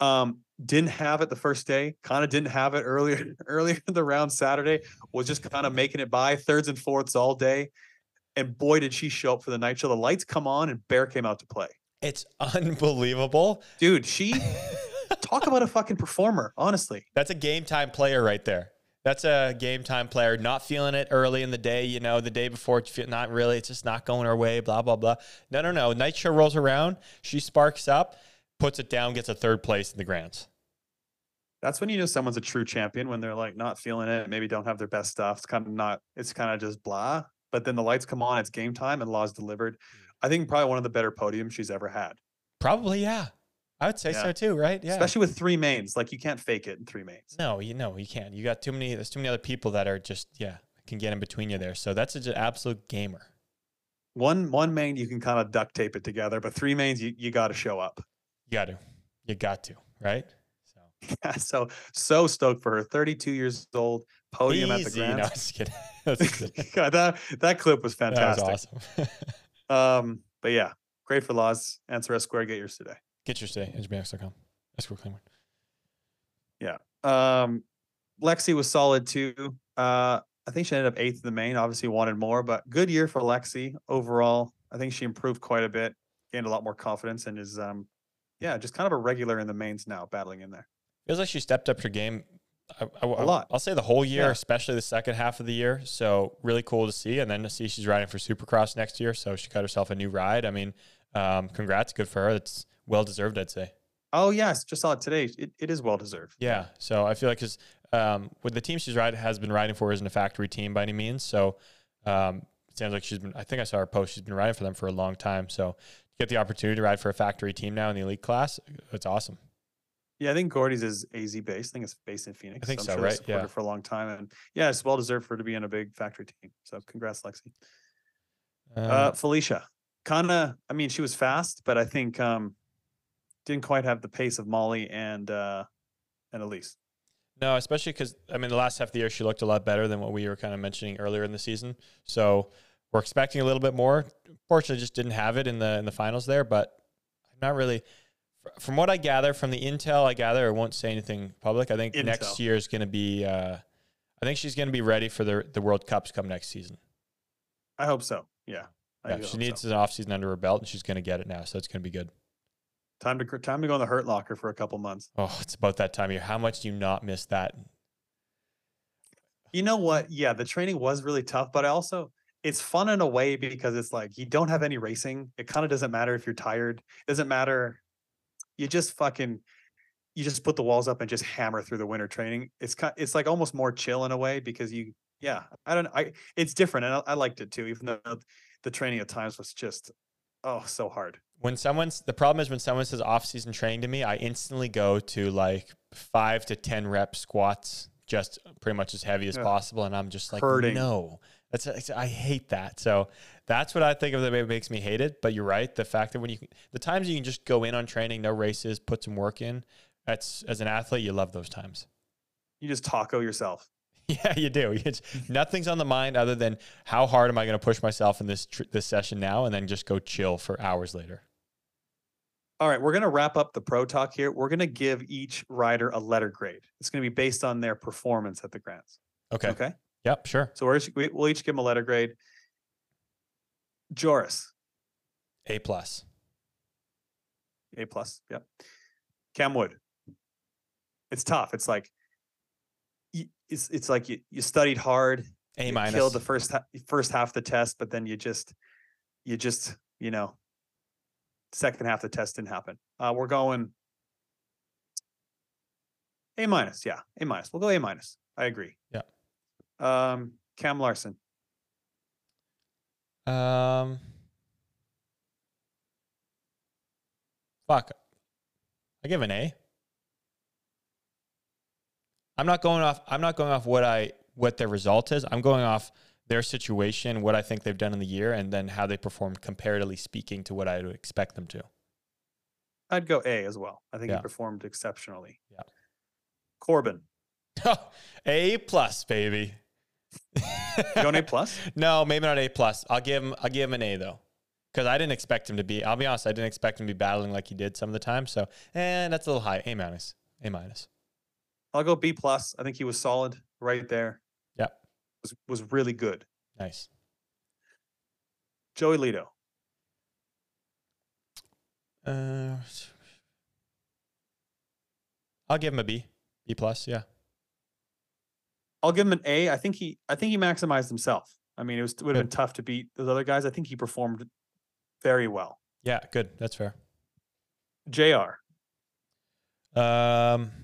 Um, didn't have it the first day. Kind of didn't have it earlier earlier in the round Saturday. Was just kind of making it by thirds and fourths all day. And boy, did she show up for the night show. The lights come on and Bear came out to play. It's unbelievable. Dude, she talk about a fucking performer. Honestly, That's a game time player right there. That's a game time player. Not feeling it early in the day, you know, the day before, not really, it's just not going her way, blah, blah, blah. No, no, no. Night show rolls around. She sparks up, puts it down, gets a third place in the grands. that's when you know someone's a true champion when they're like not feeling it, maybe don't have their best stuff. It's kind of not, it's kind of just blah. But then the lights come on, it's game time, and Law's delivered. Hmm. I think probably one of the better podiums she's ever had, Probably, yeah. I would say so too, right? Yeah. especially with three mains. Like you can't fake it in three mains. no, you know, you can't. You got too many, there's too many other people that are just, yeah, can get in between you there. So that's an absolute gamer. One one main you can kind of duct tape it together, but three mains you, you got to show up. You got to. You got to, right? So Yeah, so so stoked for her. 32 years old, podium at the Easy. No, just kidding. That's just kidding. God, that that clip was fantastic. that was awesome. Um, but yeah, great for Laws. Answer S square, get yours today. Get yours today, engineerx.com. That's cool. Claymore. Yeah. Um, Lexi was solid too. Uh, I think she ended up eighth in the main. Obviously, wanted more, but good year for Lexi overall. I think she improved quite a bit, gained a lot more confidence, and is um, yeah, just kind of a regular in the mains now, battling in there. Feels like she stepped up her game I, I, A lot. I'll say the whole year, Yeah. especially the second half of the year. So really cool to see, and then to see she's riding for Supercross next year. So she got herself a new ride. I mean, um, congrats, good for her. It's well deserved, I'd say. Oh yes, just saw it today. It, it is well deserved. Yeah. So I feel like because um, with the team she's riding has been riding for isn't a factory team by any means. So um, it sounds like she's been. I think I saw her post. She's been riding for them for a long time. So to get the opportunity to ride for a factory team now in the elite class, it's awesome. Yeah, I think Gordy's is AZ based. I think it's based in Phoenix. I think I'm so, sure they right? supported Yeah. for a long time, and yeah, it's well deserved for her to be in a big factory team. So congrats, Lexi. Uh, Felicia, kind of. I mean, she was fast, but I think um, didn't quite have the pace of Molly and uh, and Alise. No, especially because I mean the last half of the year she looked a lot better than what we were kind of mentioning earlier in the season. So we're expecting a little bit more. Fortunately, just didn't have it in the in the finals there. But I'm not really. From what I gather from the intel, I gather I won't say anything public. I think next year is going to be. Uh, I think she's going to be ready for the the World Cups come next season. I hope so. Yeah, I Yeah, she needs so. an off season under her belt, and she's going to get it now. So it's going to be good. Time to time to go in the hurt locker for a couple months. Oh, it's about that time of year. How much do you not miss that? You know what? Yeah, the training was really tough, but I also it's fun in a way because it's like you don't have any racing. It kind of doesn't matter if you're tired. It doesn't matter. You just fucking you just put the walls up and just hammer through the winter training. It's kind it's like almost more chill in a way because you yeah, I don't I it's different and I, I liked it too, even though the training at times was just oh so hard. When someone's the problem is when someone says off season training to me, I instantly go to like five to ten rep squats, just pretty much as heavy as Yeah. possible, and I'm just like, Hurting. no, that's I hate that. So that's what I think of that makes me hate it. But you're right, the fact that when you the times you can just go in on training, no races, put some work in, that's as an athlete, you love those times. You just taco yourself. Yeah, you do. It's, nothing's on the mind other than how hard am I going to push myself in this tr- this session now, and then just go chill for hours later. All right, we're going to wrap up the pro talk here. We're going to give each rider a letter grade. It's going to be based on their performance at the Grands. Okay. Okay. Yep. Sure. So we- we'll each give them a letter grade. Joris, A plus. A plus. Yep. Cam Wood. It's tough. It's like it's it's like you, you studied hard. A minus. Killed the first ha- first half of the test, but then you just you just you know second half of the test didn't happen. Uh, we're going A minus. Yeah, A minus. We'll go A minus. I agree. Yeah. Um, Cam Larsen. Um, fuck. I give an A. I'm not going off. I'm not going off what I what their result is. I'm going off their situation, what I think they've done in the year, and then how they performed comparatively speaking to what I would expect them to. I'd go A as well. I think Yeah. he performed exceptionally. Yeah. Corben. a plus, baby. You going A plus? No, maybe not A plus. I'll give him. I'll give him an A though, because I didn't expect him to be. I'll be honest. I didn't expect him to be battling like he did some of the time. So, and that's a little high. A minus. A minus. I'll go B plus. I think he was solid right there. Yeah. Was was really good. Nice. Joey Lito. Uh, I'll give him a B. B plus. Yeah. I'll give him an A. I think he I think he maximized himself. I mean, it was would have been tough to beat those other guys. I think he performed very well. Yeah. Good. That's fair. JR. Um.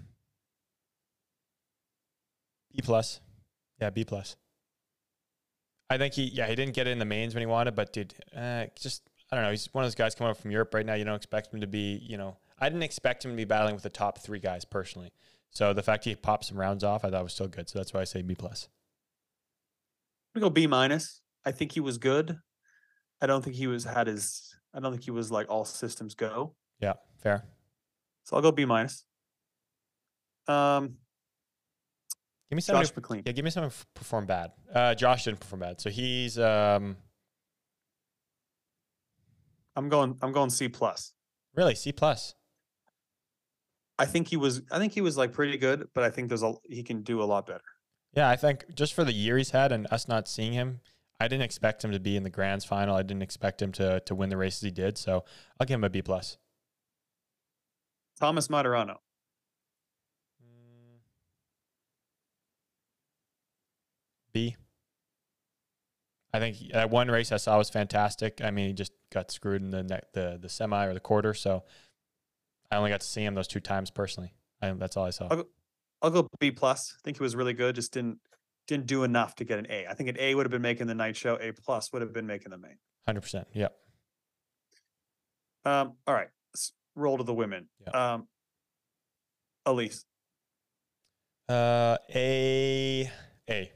B plus. Yeah. B plus. I think he. Yeah. He didn't get it in the mains when he wanted, but did uh, just. I don't know. He's one of those guys coming up from Europe right now. You don't expect him to be. You know. I didn't expect him to be battling with the top three guys personally. So the fact he popped some rounds off, I thought was still good. So that's why I say B plus. I'm gonna go B minus. I think he was good. I don't think he was had his I don't think he was like all systems go. Yeah. Fair. So I'll go B minus. Um Give me someone. Josh who- McLean. Yeah. Give me someone who performed bad. Uh, Josh didn't perform bad. So he's um I'm going I'm going C plus. really C plus. I think he was I think he was like pretty good, but I think there's a he can do a lot better. Yeah, I think just for the year he's had and us not seeing him, I didn't expect him to be in the Grands final. I didn't expect him to to win the races he did. So I'll give him a B plus. Thomas Materano. B. I think that one race I saw was fantastic. I mean, he just got screwed in the ne- the the semi or the quarter. So I only got to see him those two times personally. I, that's all I saw. Okay. I'll go B plus. I think he was really good. Just didn't didn't do enough to get an A. I think an A would have been making the night show. A plus would have been making the main. Hundred percent. Yep. Um. All right. s- Roll to the women. Yeah. Um. Alise. Uh, A A.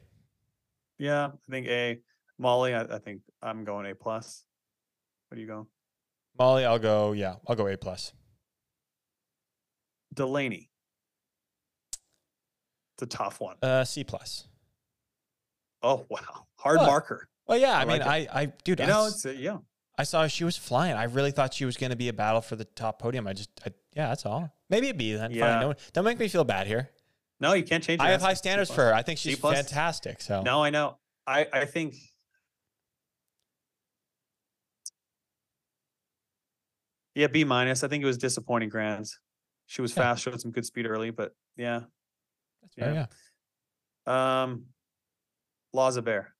Yeah, I think A. Molly. I, I think I'm going A plus. What do you go? Molly, I'll go. Yeah, I'll go A plus. Delaney. It's a tough one. Uh, C plus. Oh wow, hard marker. Well, yeah. I, I mean, like I, I, dude, You I, know, it's a, yeah. I saw she was flying. I really thought she was going to be a battle for the top podium. I just, I, yeah, that's all. Maybe a B then. Fine. Yeah. Don't, don't make me feel bad here. No, you can't change. I have high standards for her. I think she's fantastic. So No, I know. I I think. Yeah, B minus. I think it was disappointing grands. She was Yeah. fast, showed some good speed early, but yeah. Fair, yeah. yeah. Um, of Bear.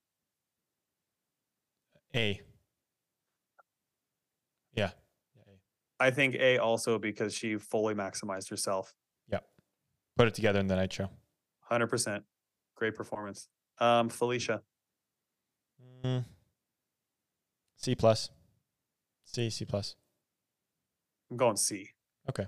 A. Yeah. I think A also because she fully maximized herself. Put it together in the night show. Hundred percent, great performance. Um, Felicia. Mm. C plus. C C plus. I'm going C. Okay.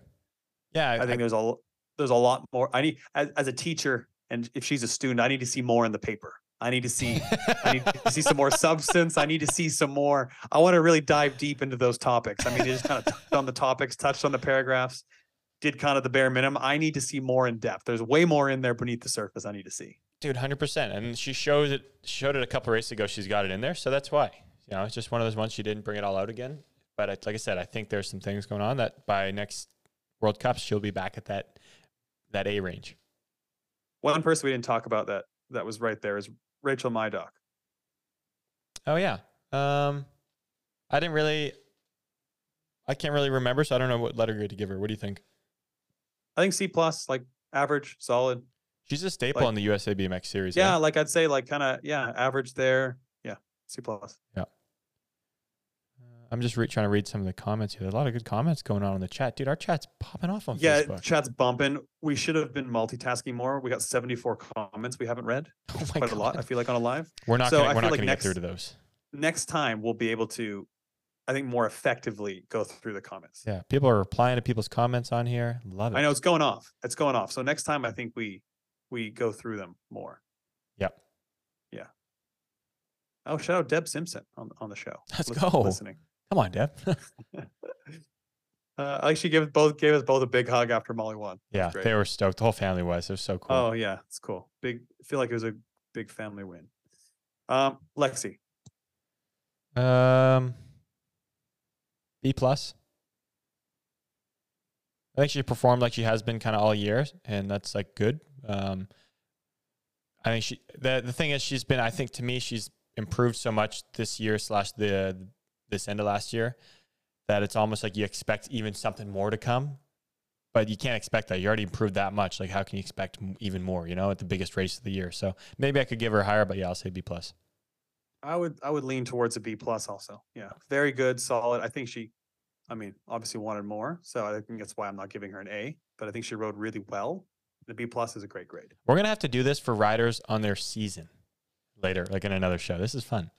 Yeah, I think there's a there's a lot more. I need as, as a teacher, and if she's a student, I need to see more in the paper. I need to see I need to see some more substance. I need to see some more. I want to really dive deep into those topics. I mean, they just kind of touched on the topics, touched on the paragraphs, did kind of the bare minimum. I need to see more in depth. There's way more in there beneath the surface. I need to see. dude, hundred percent. And she shows it. Showed it a couple races ago. She's got it in there, so that's why. You know, it's just one of those ones she didn't bring it all out again. But I, like I said, I think there's some things going on that by next World Cup she'll be back at that that A range. One person we didn't talk about that that was right there is Rachel Mydock. Oh yeah. Um, I didn't really. I can't really remember, so I don't know what letter grade to give her. What do you think? I think C plus, like average, solid. She's a staple Like- in the USA BMX series. Yeah, like I'd say, like kind of yeah, average there. Yeah, C plus. Yeah. Uh, I'm just re- trying to read some of the comments here. There's a lot of good comments going on in the chat, dude. Our chat's popping off on Yeah, Facebook. chat's bumping. We should have been multitasking more. We got 74 comments we haven't read. Oh my Quite a lot. I feel like on a live. We're not So gonna, we're not like gonna get through to those. Next time we'll be able to, I think, more effectively go through the comments. Yeah, people are replying to people's comments on here. Love it. I know it's going off. It's going off. So next time I think we we go through them more. Yep. Yeah. Oh, shout out Deb Simpson on on the show. Let's Listen- go. Listening. Come on, Deb. Uh, I actually gave both gave us both a big hug after Molly won. Yeah, they were stoked. The whole family was. It was so cool. Oh yeah, it's cool. Big. I feel like it was a big family win. Um, Lexi. Um, B plus. I think she performed like she has been kind of all year, and that's like good. Um, I think she the the thing is she's been. I think to me she's improved so much this year slash the this end of last year that it's almost like you expect even something more to come, but you can't expect that. You already improved that much. Like how can you expect even more? You know, at the biggest race of the year. So maybe I could give her higher, but yeah, I'll say B plus. I would I would lean towards a B plus also. Yeah, very good, solid. I think she, I mean, obviously wanted more, so I think that's why I'm not giving her an A. But I think she rode really well. The B plus is a great grade. We're gonna have to do this for riders on their season later, like in another show. This is fun.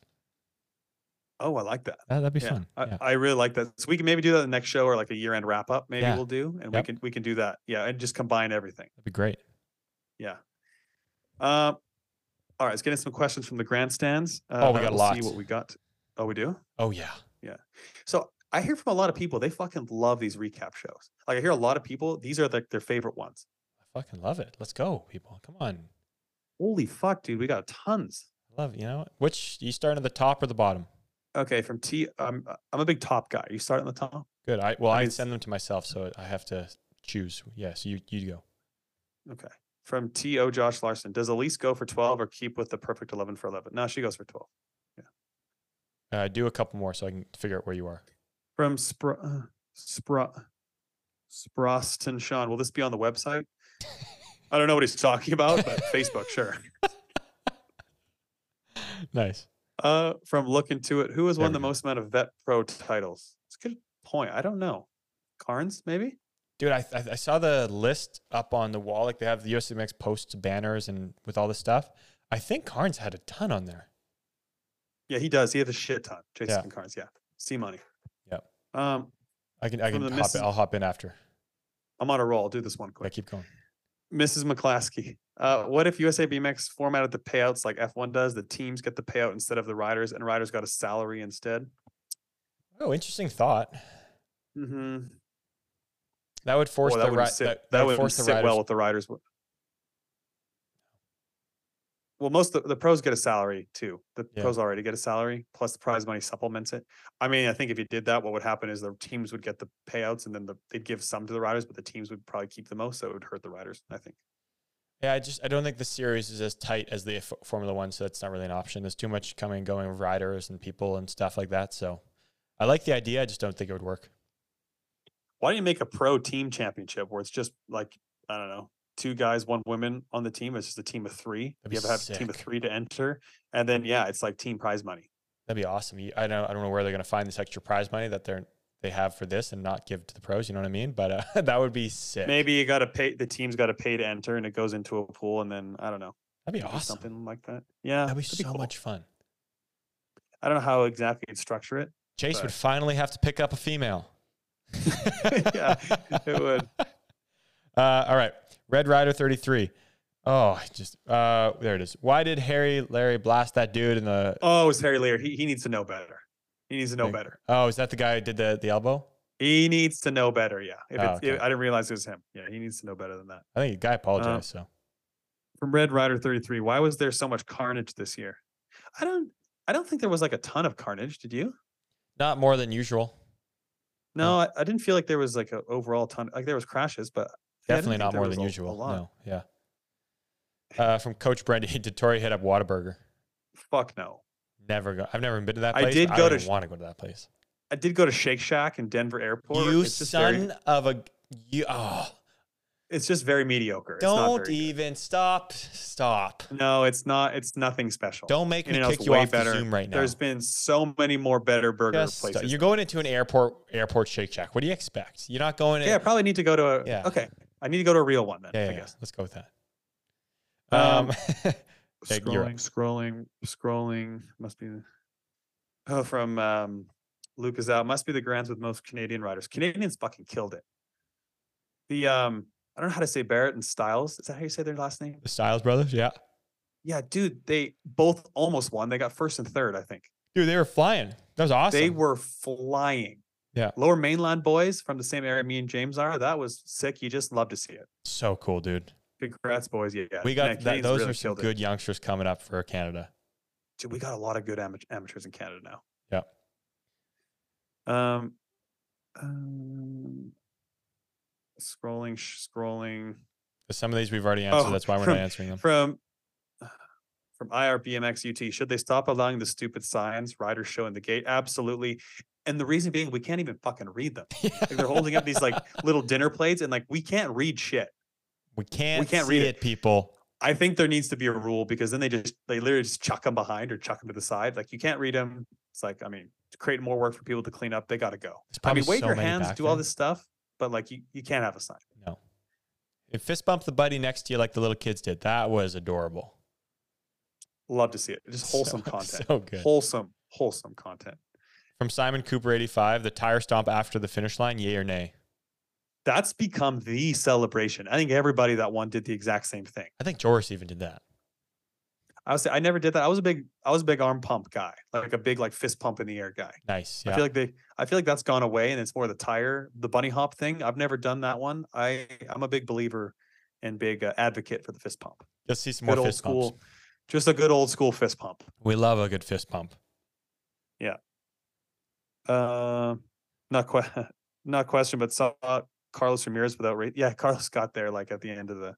Oh, I like that. That, would be yeah, fun. I, yeah. I really like that. So we can maybe do that in the next show or like a year end wrap up. Maybe Yeah. we'll do, and Yep. we can we can do that. Yeah, and just combine everything. That'd be great. Yeah. Um. all right, let's get in some questions from the grandstands. Uh, Oh, we got we'll lots. See what we got. Oh, we do. Oh yeah. yeah. So I hear from a lot of people they fucking love these recap shows. Like I hear a lot of people these are like their favorite ones. I fucking love it. Let's go, people. Come on. Holy fuck, dude, we got tons. Love you know which you start at the top or the bottom. Okay, from T, I'm I'm a big top guy. You start on the top. Good. I well I I, send them to myself, so I have to choose. Yes, you you go. Okay. From T O Josh Larson, does Alise go for twelve or keep with the perfect eleven for eleven? No, she goes for twelve. Uh, do a couple more so I can figure out where you are. From Spr uh, Spr Sproston Sean, will this be on the website? I don't know what he's talking about, but Facebook, sure. nice. Uh, from Look Into It, who has won the most amount of Vet Pro titles? It's a good point. I don't know. Carnes, maybe? Dude, I, I I saw the list up on the wall. Like they have the USMX posts banners and with all this stuff. I think Carnes had a ton on there. Yeah, he does. He has a shit ton. Jason Yeah. Carnes. Yeah. See money. Um, I can I can hop in, I'll hop in after. I'm on a roll. I'll do this one Yeah, quick. keep going. Mrs. McClaskey. Uh, what if USA BMX formatted the payouts like F1 does? The teams get the payout instead of the riders, and riders got a salary instead. Oh, interesting thought. Mm-hmm. That would force that the ri- sit, that, that, that would force the sit riders. well with the riders. Well, most of the, the pros get a salary too. The Yeah. pros already get a salary plus the prize money supplements it. I mean, I think if you did that, what would happen is the teams would get the payouts and then the, they'd give some to the riders, but the teams would probably keep the most, so it would hurt the riders. I think. Yeah, I just I don't think the series is as tight as the F- Formula One, so that's not really an option. There's too much coming and going of riders and people and stuff like that. So I like the idea. I just don't think it would work. Why don't you make a pro team championship where it's just like I don't know, two guys, one woman on the team? It's just a team of three. That'd you be have have a team of three to enter, and then yeah, it's like team prize money. That'd be awesome. I don't I don't know where they're going to find this extra prize money that they're they have for this and not give to the pros. You know what I mean? But uh, that would be sick. Maybe you got to pay. The team's got to pay to enter, and it goes into a pool, and then I don't know, That'd be awesome. something like that. Yeah, That'd be so cool. much fun. I don't know how exactly you'd structure it. Chase But- would finally have to pick up a female. yeah, it would. Uh, all right, Red Rider thirty three. Oh, just uh, there it is. Why did Harry Larry blast that dude in the? Oh, it's Harry Lear. He he needs to know better. He needs to know better. Oh, is that the guy who did the the elbow? He needs to know better. Yeah. If Oh, it's, if- I didn't realize it was him. Yeah, he needs to know better than that. I think the guy apologized. so From Red Rider 33, why was there so much carnage this year? I don't I don't think there was like a ton of carnage. Did you? not more than usual. No, I, I didn't feel like there was like an overall ton. Like there was crashes, but yeah, I didn't Definitely think not more than usual. No, yeah. Uh, from Coach Brendan, did Tori hit up Whataburger? Fuck no. Never go. I've never been to that place. I did go I to sh- want to go to that place. I did go to Shake Shack in Denver Airport. you son very, of a you. Oh, it's just very mediocre. It's don't very good. even stop. Stop. No, it's not. It's nothing special. Don't make me kick you off better. the Zoom right now. There's been so many more better burger Just stop. places. You're going into an airport airport Shake Shack. What do you expect? You're not going. yeah, I probably need to go to a. Yeah. Okay, I need to go to a real one then. yeah, yeah, I yeah. guess. Let's go with that. Um, Um, Yeah, you're up. Scrolling, scrolling, scrolling. Must be. Oh, from um, Lucas out. Must be the grands with most Canadian riders. Canadians fucking killed it. The um, I don't know how to say Barrett and Styles. Is that how you say their last name? the Styles brothers. Yeah, Yeah, dude, they both almost won. They got first and third, I think. dude, they were flying. That was awesome. They were flying. Yeah. Lower mainland boys from the same area me and James are. That was sick. You just love to see it. so cool, dude. Congrats, boys. Yeah. We yeah, got that, those really are some killed it. good youngsters coming up for Canada. Dude, we got a lot of good ama- amateurs in Canada now. Yeah. Um, um scrolling, scrolling Some of these we've already answered. Oh, that's why we're from- not answering them. from from IRBMX UT. Should they stop allowing the stupid signs riders show in the gate? Absolutely. And the reason being, we can't even fucking read them. Like they're holding up these like little dinner plates, and like we can't read shit. We can't, We can't read it, it. people. I think there needs to be a rule because then they just they literally just chuck them behind or chuck them to the side. Like you can't read them. It's like I mean, to create more work for people to clean up, they got to go. I mean, wave so your hands, do all this stuff, but like you, you can't have a sign. No. If fist bump the buddy next to you like the little kids did, that was adorable. Love to see it. Just wholesome So- content. So good. Wholesome, wholesome content. From Simon Cooper 85, the tire stomp after the finish line, yay or nay? That's become the celebration. I think everybody that won did the exact same thing. I think Joris even did that. I was I never did that. I was a big I was a big arm pump guy, like a big like fist pump in the air guy. Nice. I feel like they I feel like that's gone away and it's more the tire, the bunny hop thing. I've never done that one. I I'm a big believer and big uh, advocate for the fist pump. Let's see some Good more old fist school, bumps. just a good old school fist pump. We love a good fist pump. Uh, not quite, not question, but saw Carlos Ramirez without race. Yeah, Carlos got there like at the end of the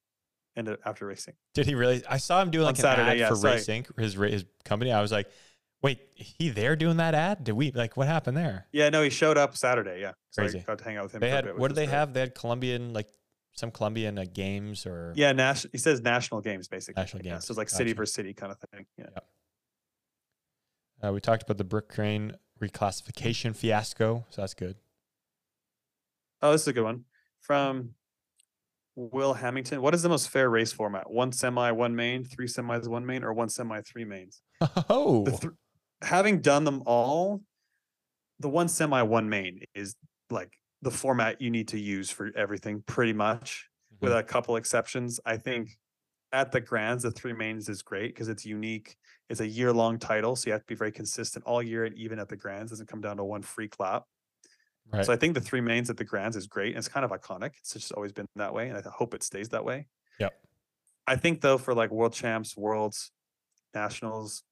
end of after racing. Did he really? I saw him do On like an Saturday, ad yeah, for sorry. Race Inc., his his company. I was like, wait, he there doing that ad? Did we like what happened there? Yeah, no, he showed up Saturday. Yeah, so I Crazy. got to hang out with him. They for had bit, what did they great. have? They had Colombian like some Colombian uh, games or Yeah, national. He says national games basically. National yeah, games, So it's like city gotcha. versus city kind of thing. Yeah. Uh, we talked about the brick crane reclassification fiasco, so that's good. Oh, this is a good one from Will Hamilton. What is the most fair race format? One semi, one main, three semis, one main, or one semi, three mains? Oh, th- having done them all, the one semi, one main is like the format you need to use for everything, pretty much, mm-hmm. with a couple exceptions. I think at the Grands, the three mains is great because it's unique. It's a year long title, so you have to be very consistent all year, and even at the Grands, doesn't come down to one free clap. right. So I think the three mains at the Grands is great. And it's kind of iconic. It's just always been that way, and I hope it stays that way. Yep. I think though, for like world champs, worlds, nationals,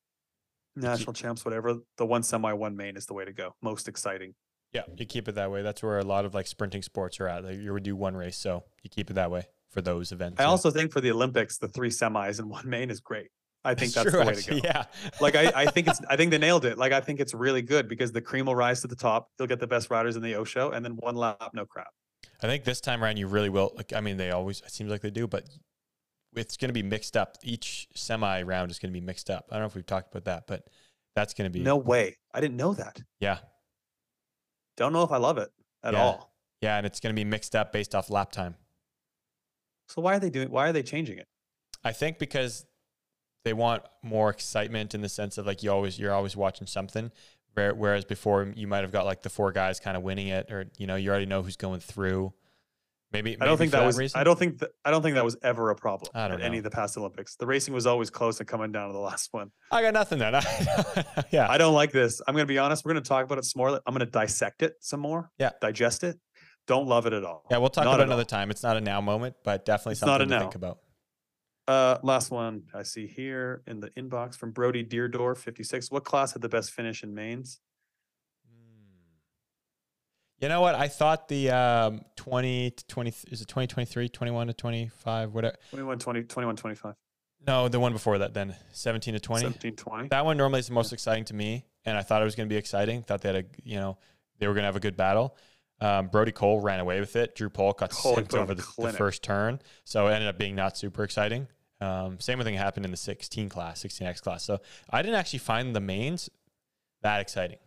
national champs, whatever, the one semi, one main is the way to go. Most exciting. Yeah, you keep it that way. That's where a lot of like sprinting sports are at. Like you would do one race, so you keep it that way for those events. I also think for the Olympics, the three semis and one main is great. I think that's true, the way actually, to go. Yeah, Like I, I think it's I think they nailed it. Like I think it's really good because the cream will rise to the top. You'll get the best riders in the O show, and then one lap, no crap. I think this time around you really will. Like, I mean, they always it seems like they do, but it's going to be mixed up. Each semi round is going to be mixed up. I don't know if we've talked about that, but that's going to be No way. I didn't know that. Yeah, Don't know if I love it at Yeah. all. yeah, and it's going to be mixed up based off lap time. So why are they doing? Why are they changing it? I think because they want more excitement in the sense of like you always you're always watching something. Whereas before you might have got like the four guys kind of winning it, or you know you already know who's going through. Maybe I don't think for that was. reason. I don't think that. I don't think that was ever a problem I don't at any of the past Olympics. The racing was always close and coming down to the last one. I got nothing then. yeah, I don't like this. I'm going to be honest. We're going to talk about it some more. I'm going to dissect it some more. Yeah. Digest it. Don't love it at all. yeah. We'll talk Not about it another all. time. It's not a now moment, but definitely It's something to think about. Uh, last one I see here in the inbox from Brody Deerdorf, 56. What class had the best finish in mains? You know what? I thought the um, 20 to 20 is it 2023, 21 to 25, whatever. 21, 20, 21, 25, No, the one before that then, 17 to 20. 17, 20. That one normally is the most exciting to me, and I thought it was going to be exciting. Thought they had a, you know, they were going to have a good battle. Um, Brody Cole ran away with it. Drew Polk got Cole over the, the first turn, so it ended up being not super exciting. Um, same thing happened in the 16 class, 16x class. So I didn't actually find the mains that exciting,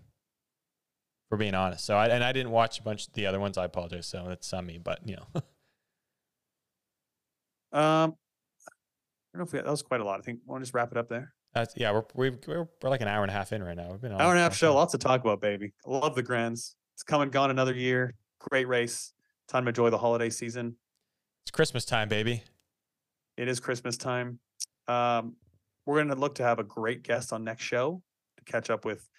for being honest. So I and I didn't watch a bunch of the other ones. I apologize. So that's on me, but you know, Um, I don't know if we, that was quite a lot. I think want to just wrap it up there. that's yeah. We're we've, we're we're like an hour and a half in right now. We've been on Hour and a half show, time. lots to talk about, baby. Love the Grands. It's come and gone another year. Great race. Time to enjoy the holiday season. It's Christmas time, baby. It is Christmas time. Um, we're going to look to have a great guest on next show to catch up with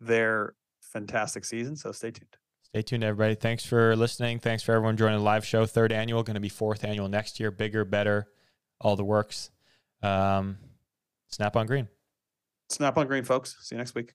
their fantastic season. So stay tuned. Stay tuned, everybody. Thanks for listening. Thanks for everyone joining the live show. Third annual, going to be fourth annual next year. Bigger, better, all the works. Um, snap on green. Snap on green, folks. See you next week.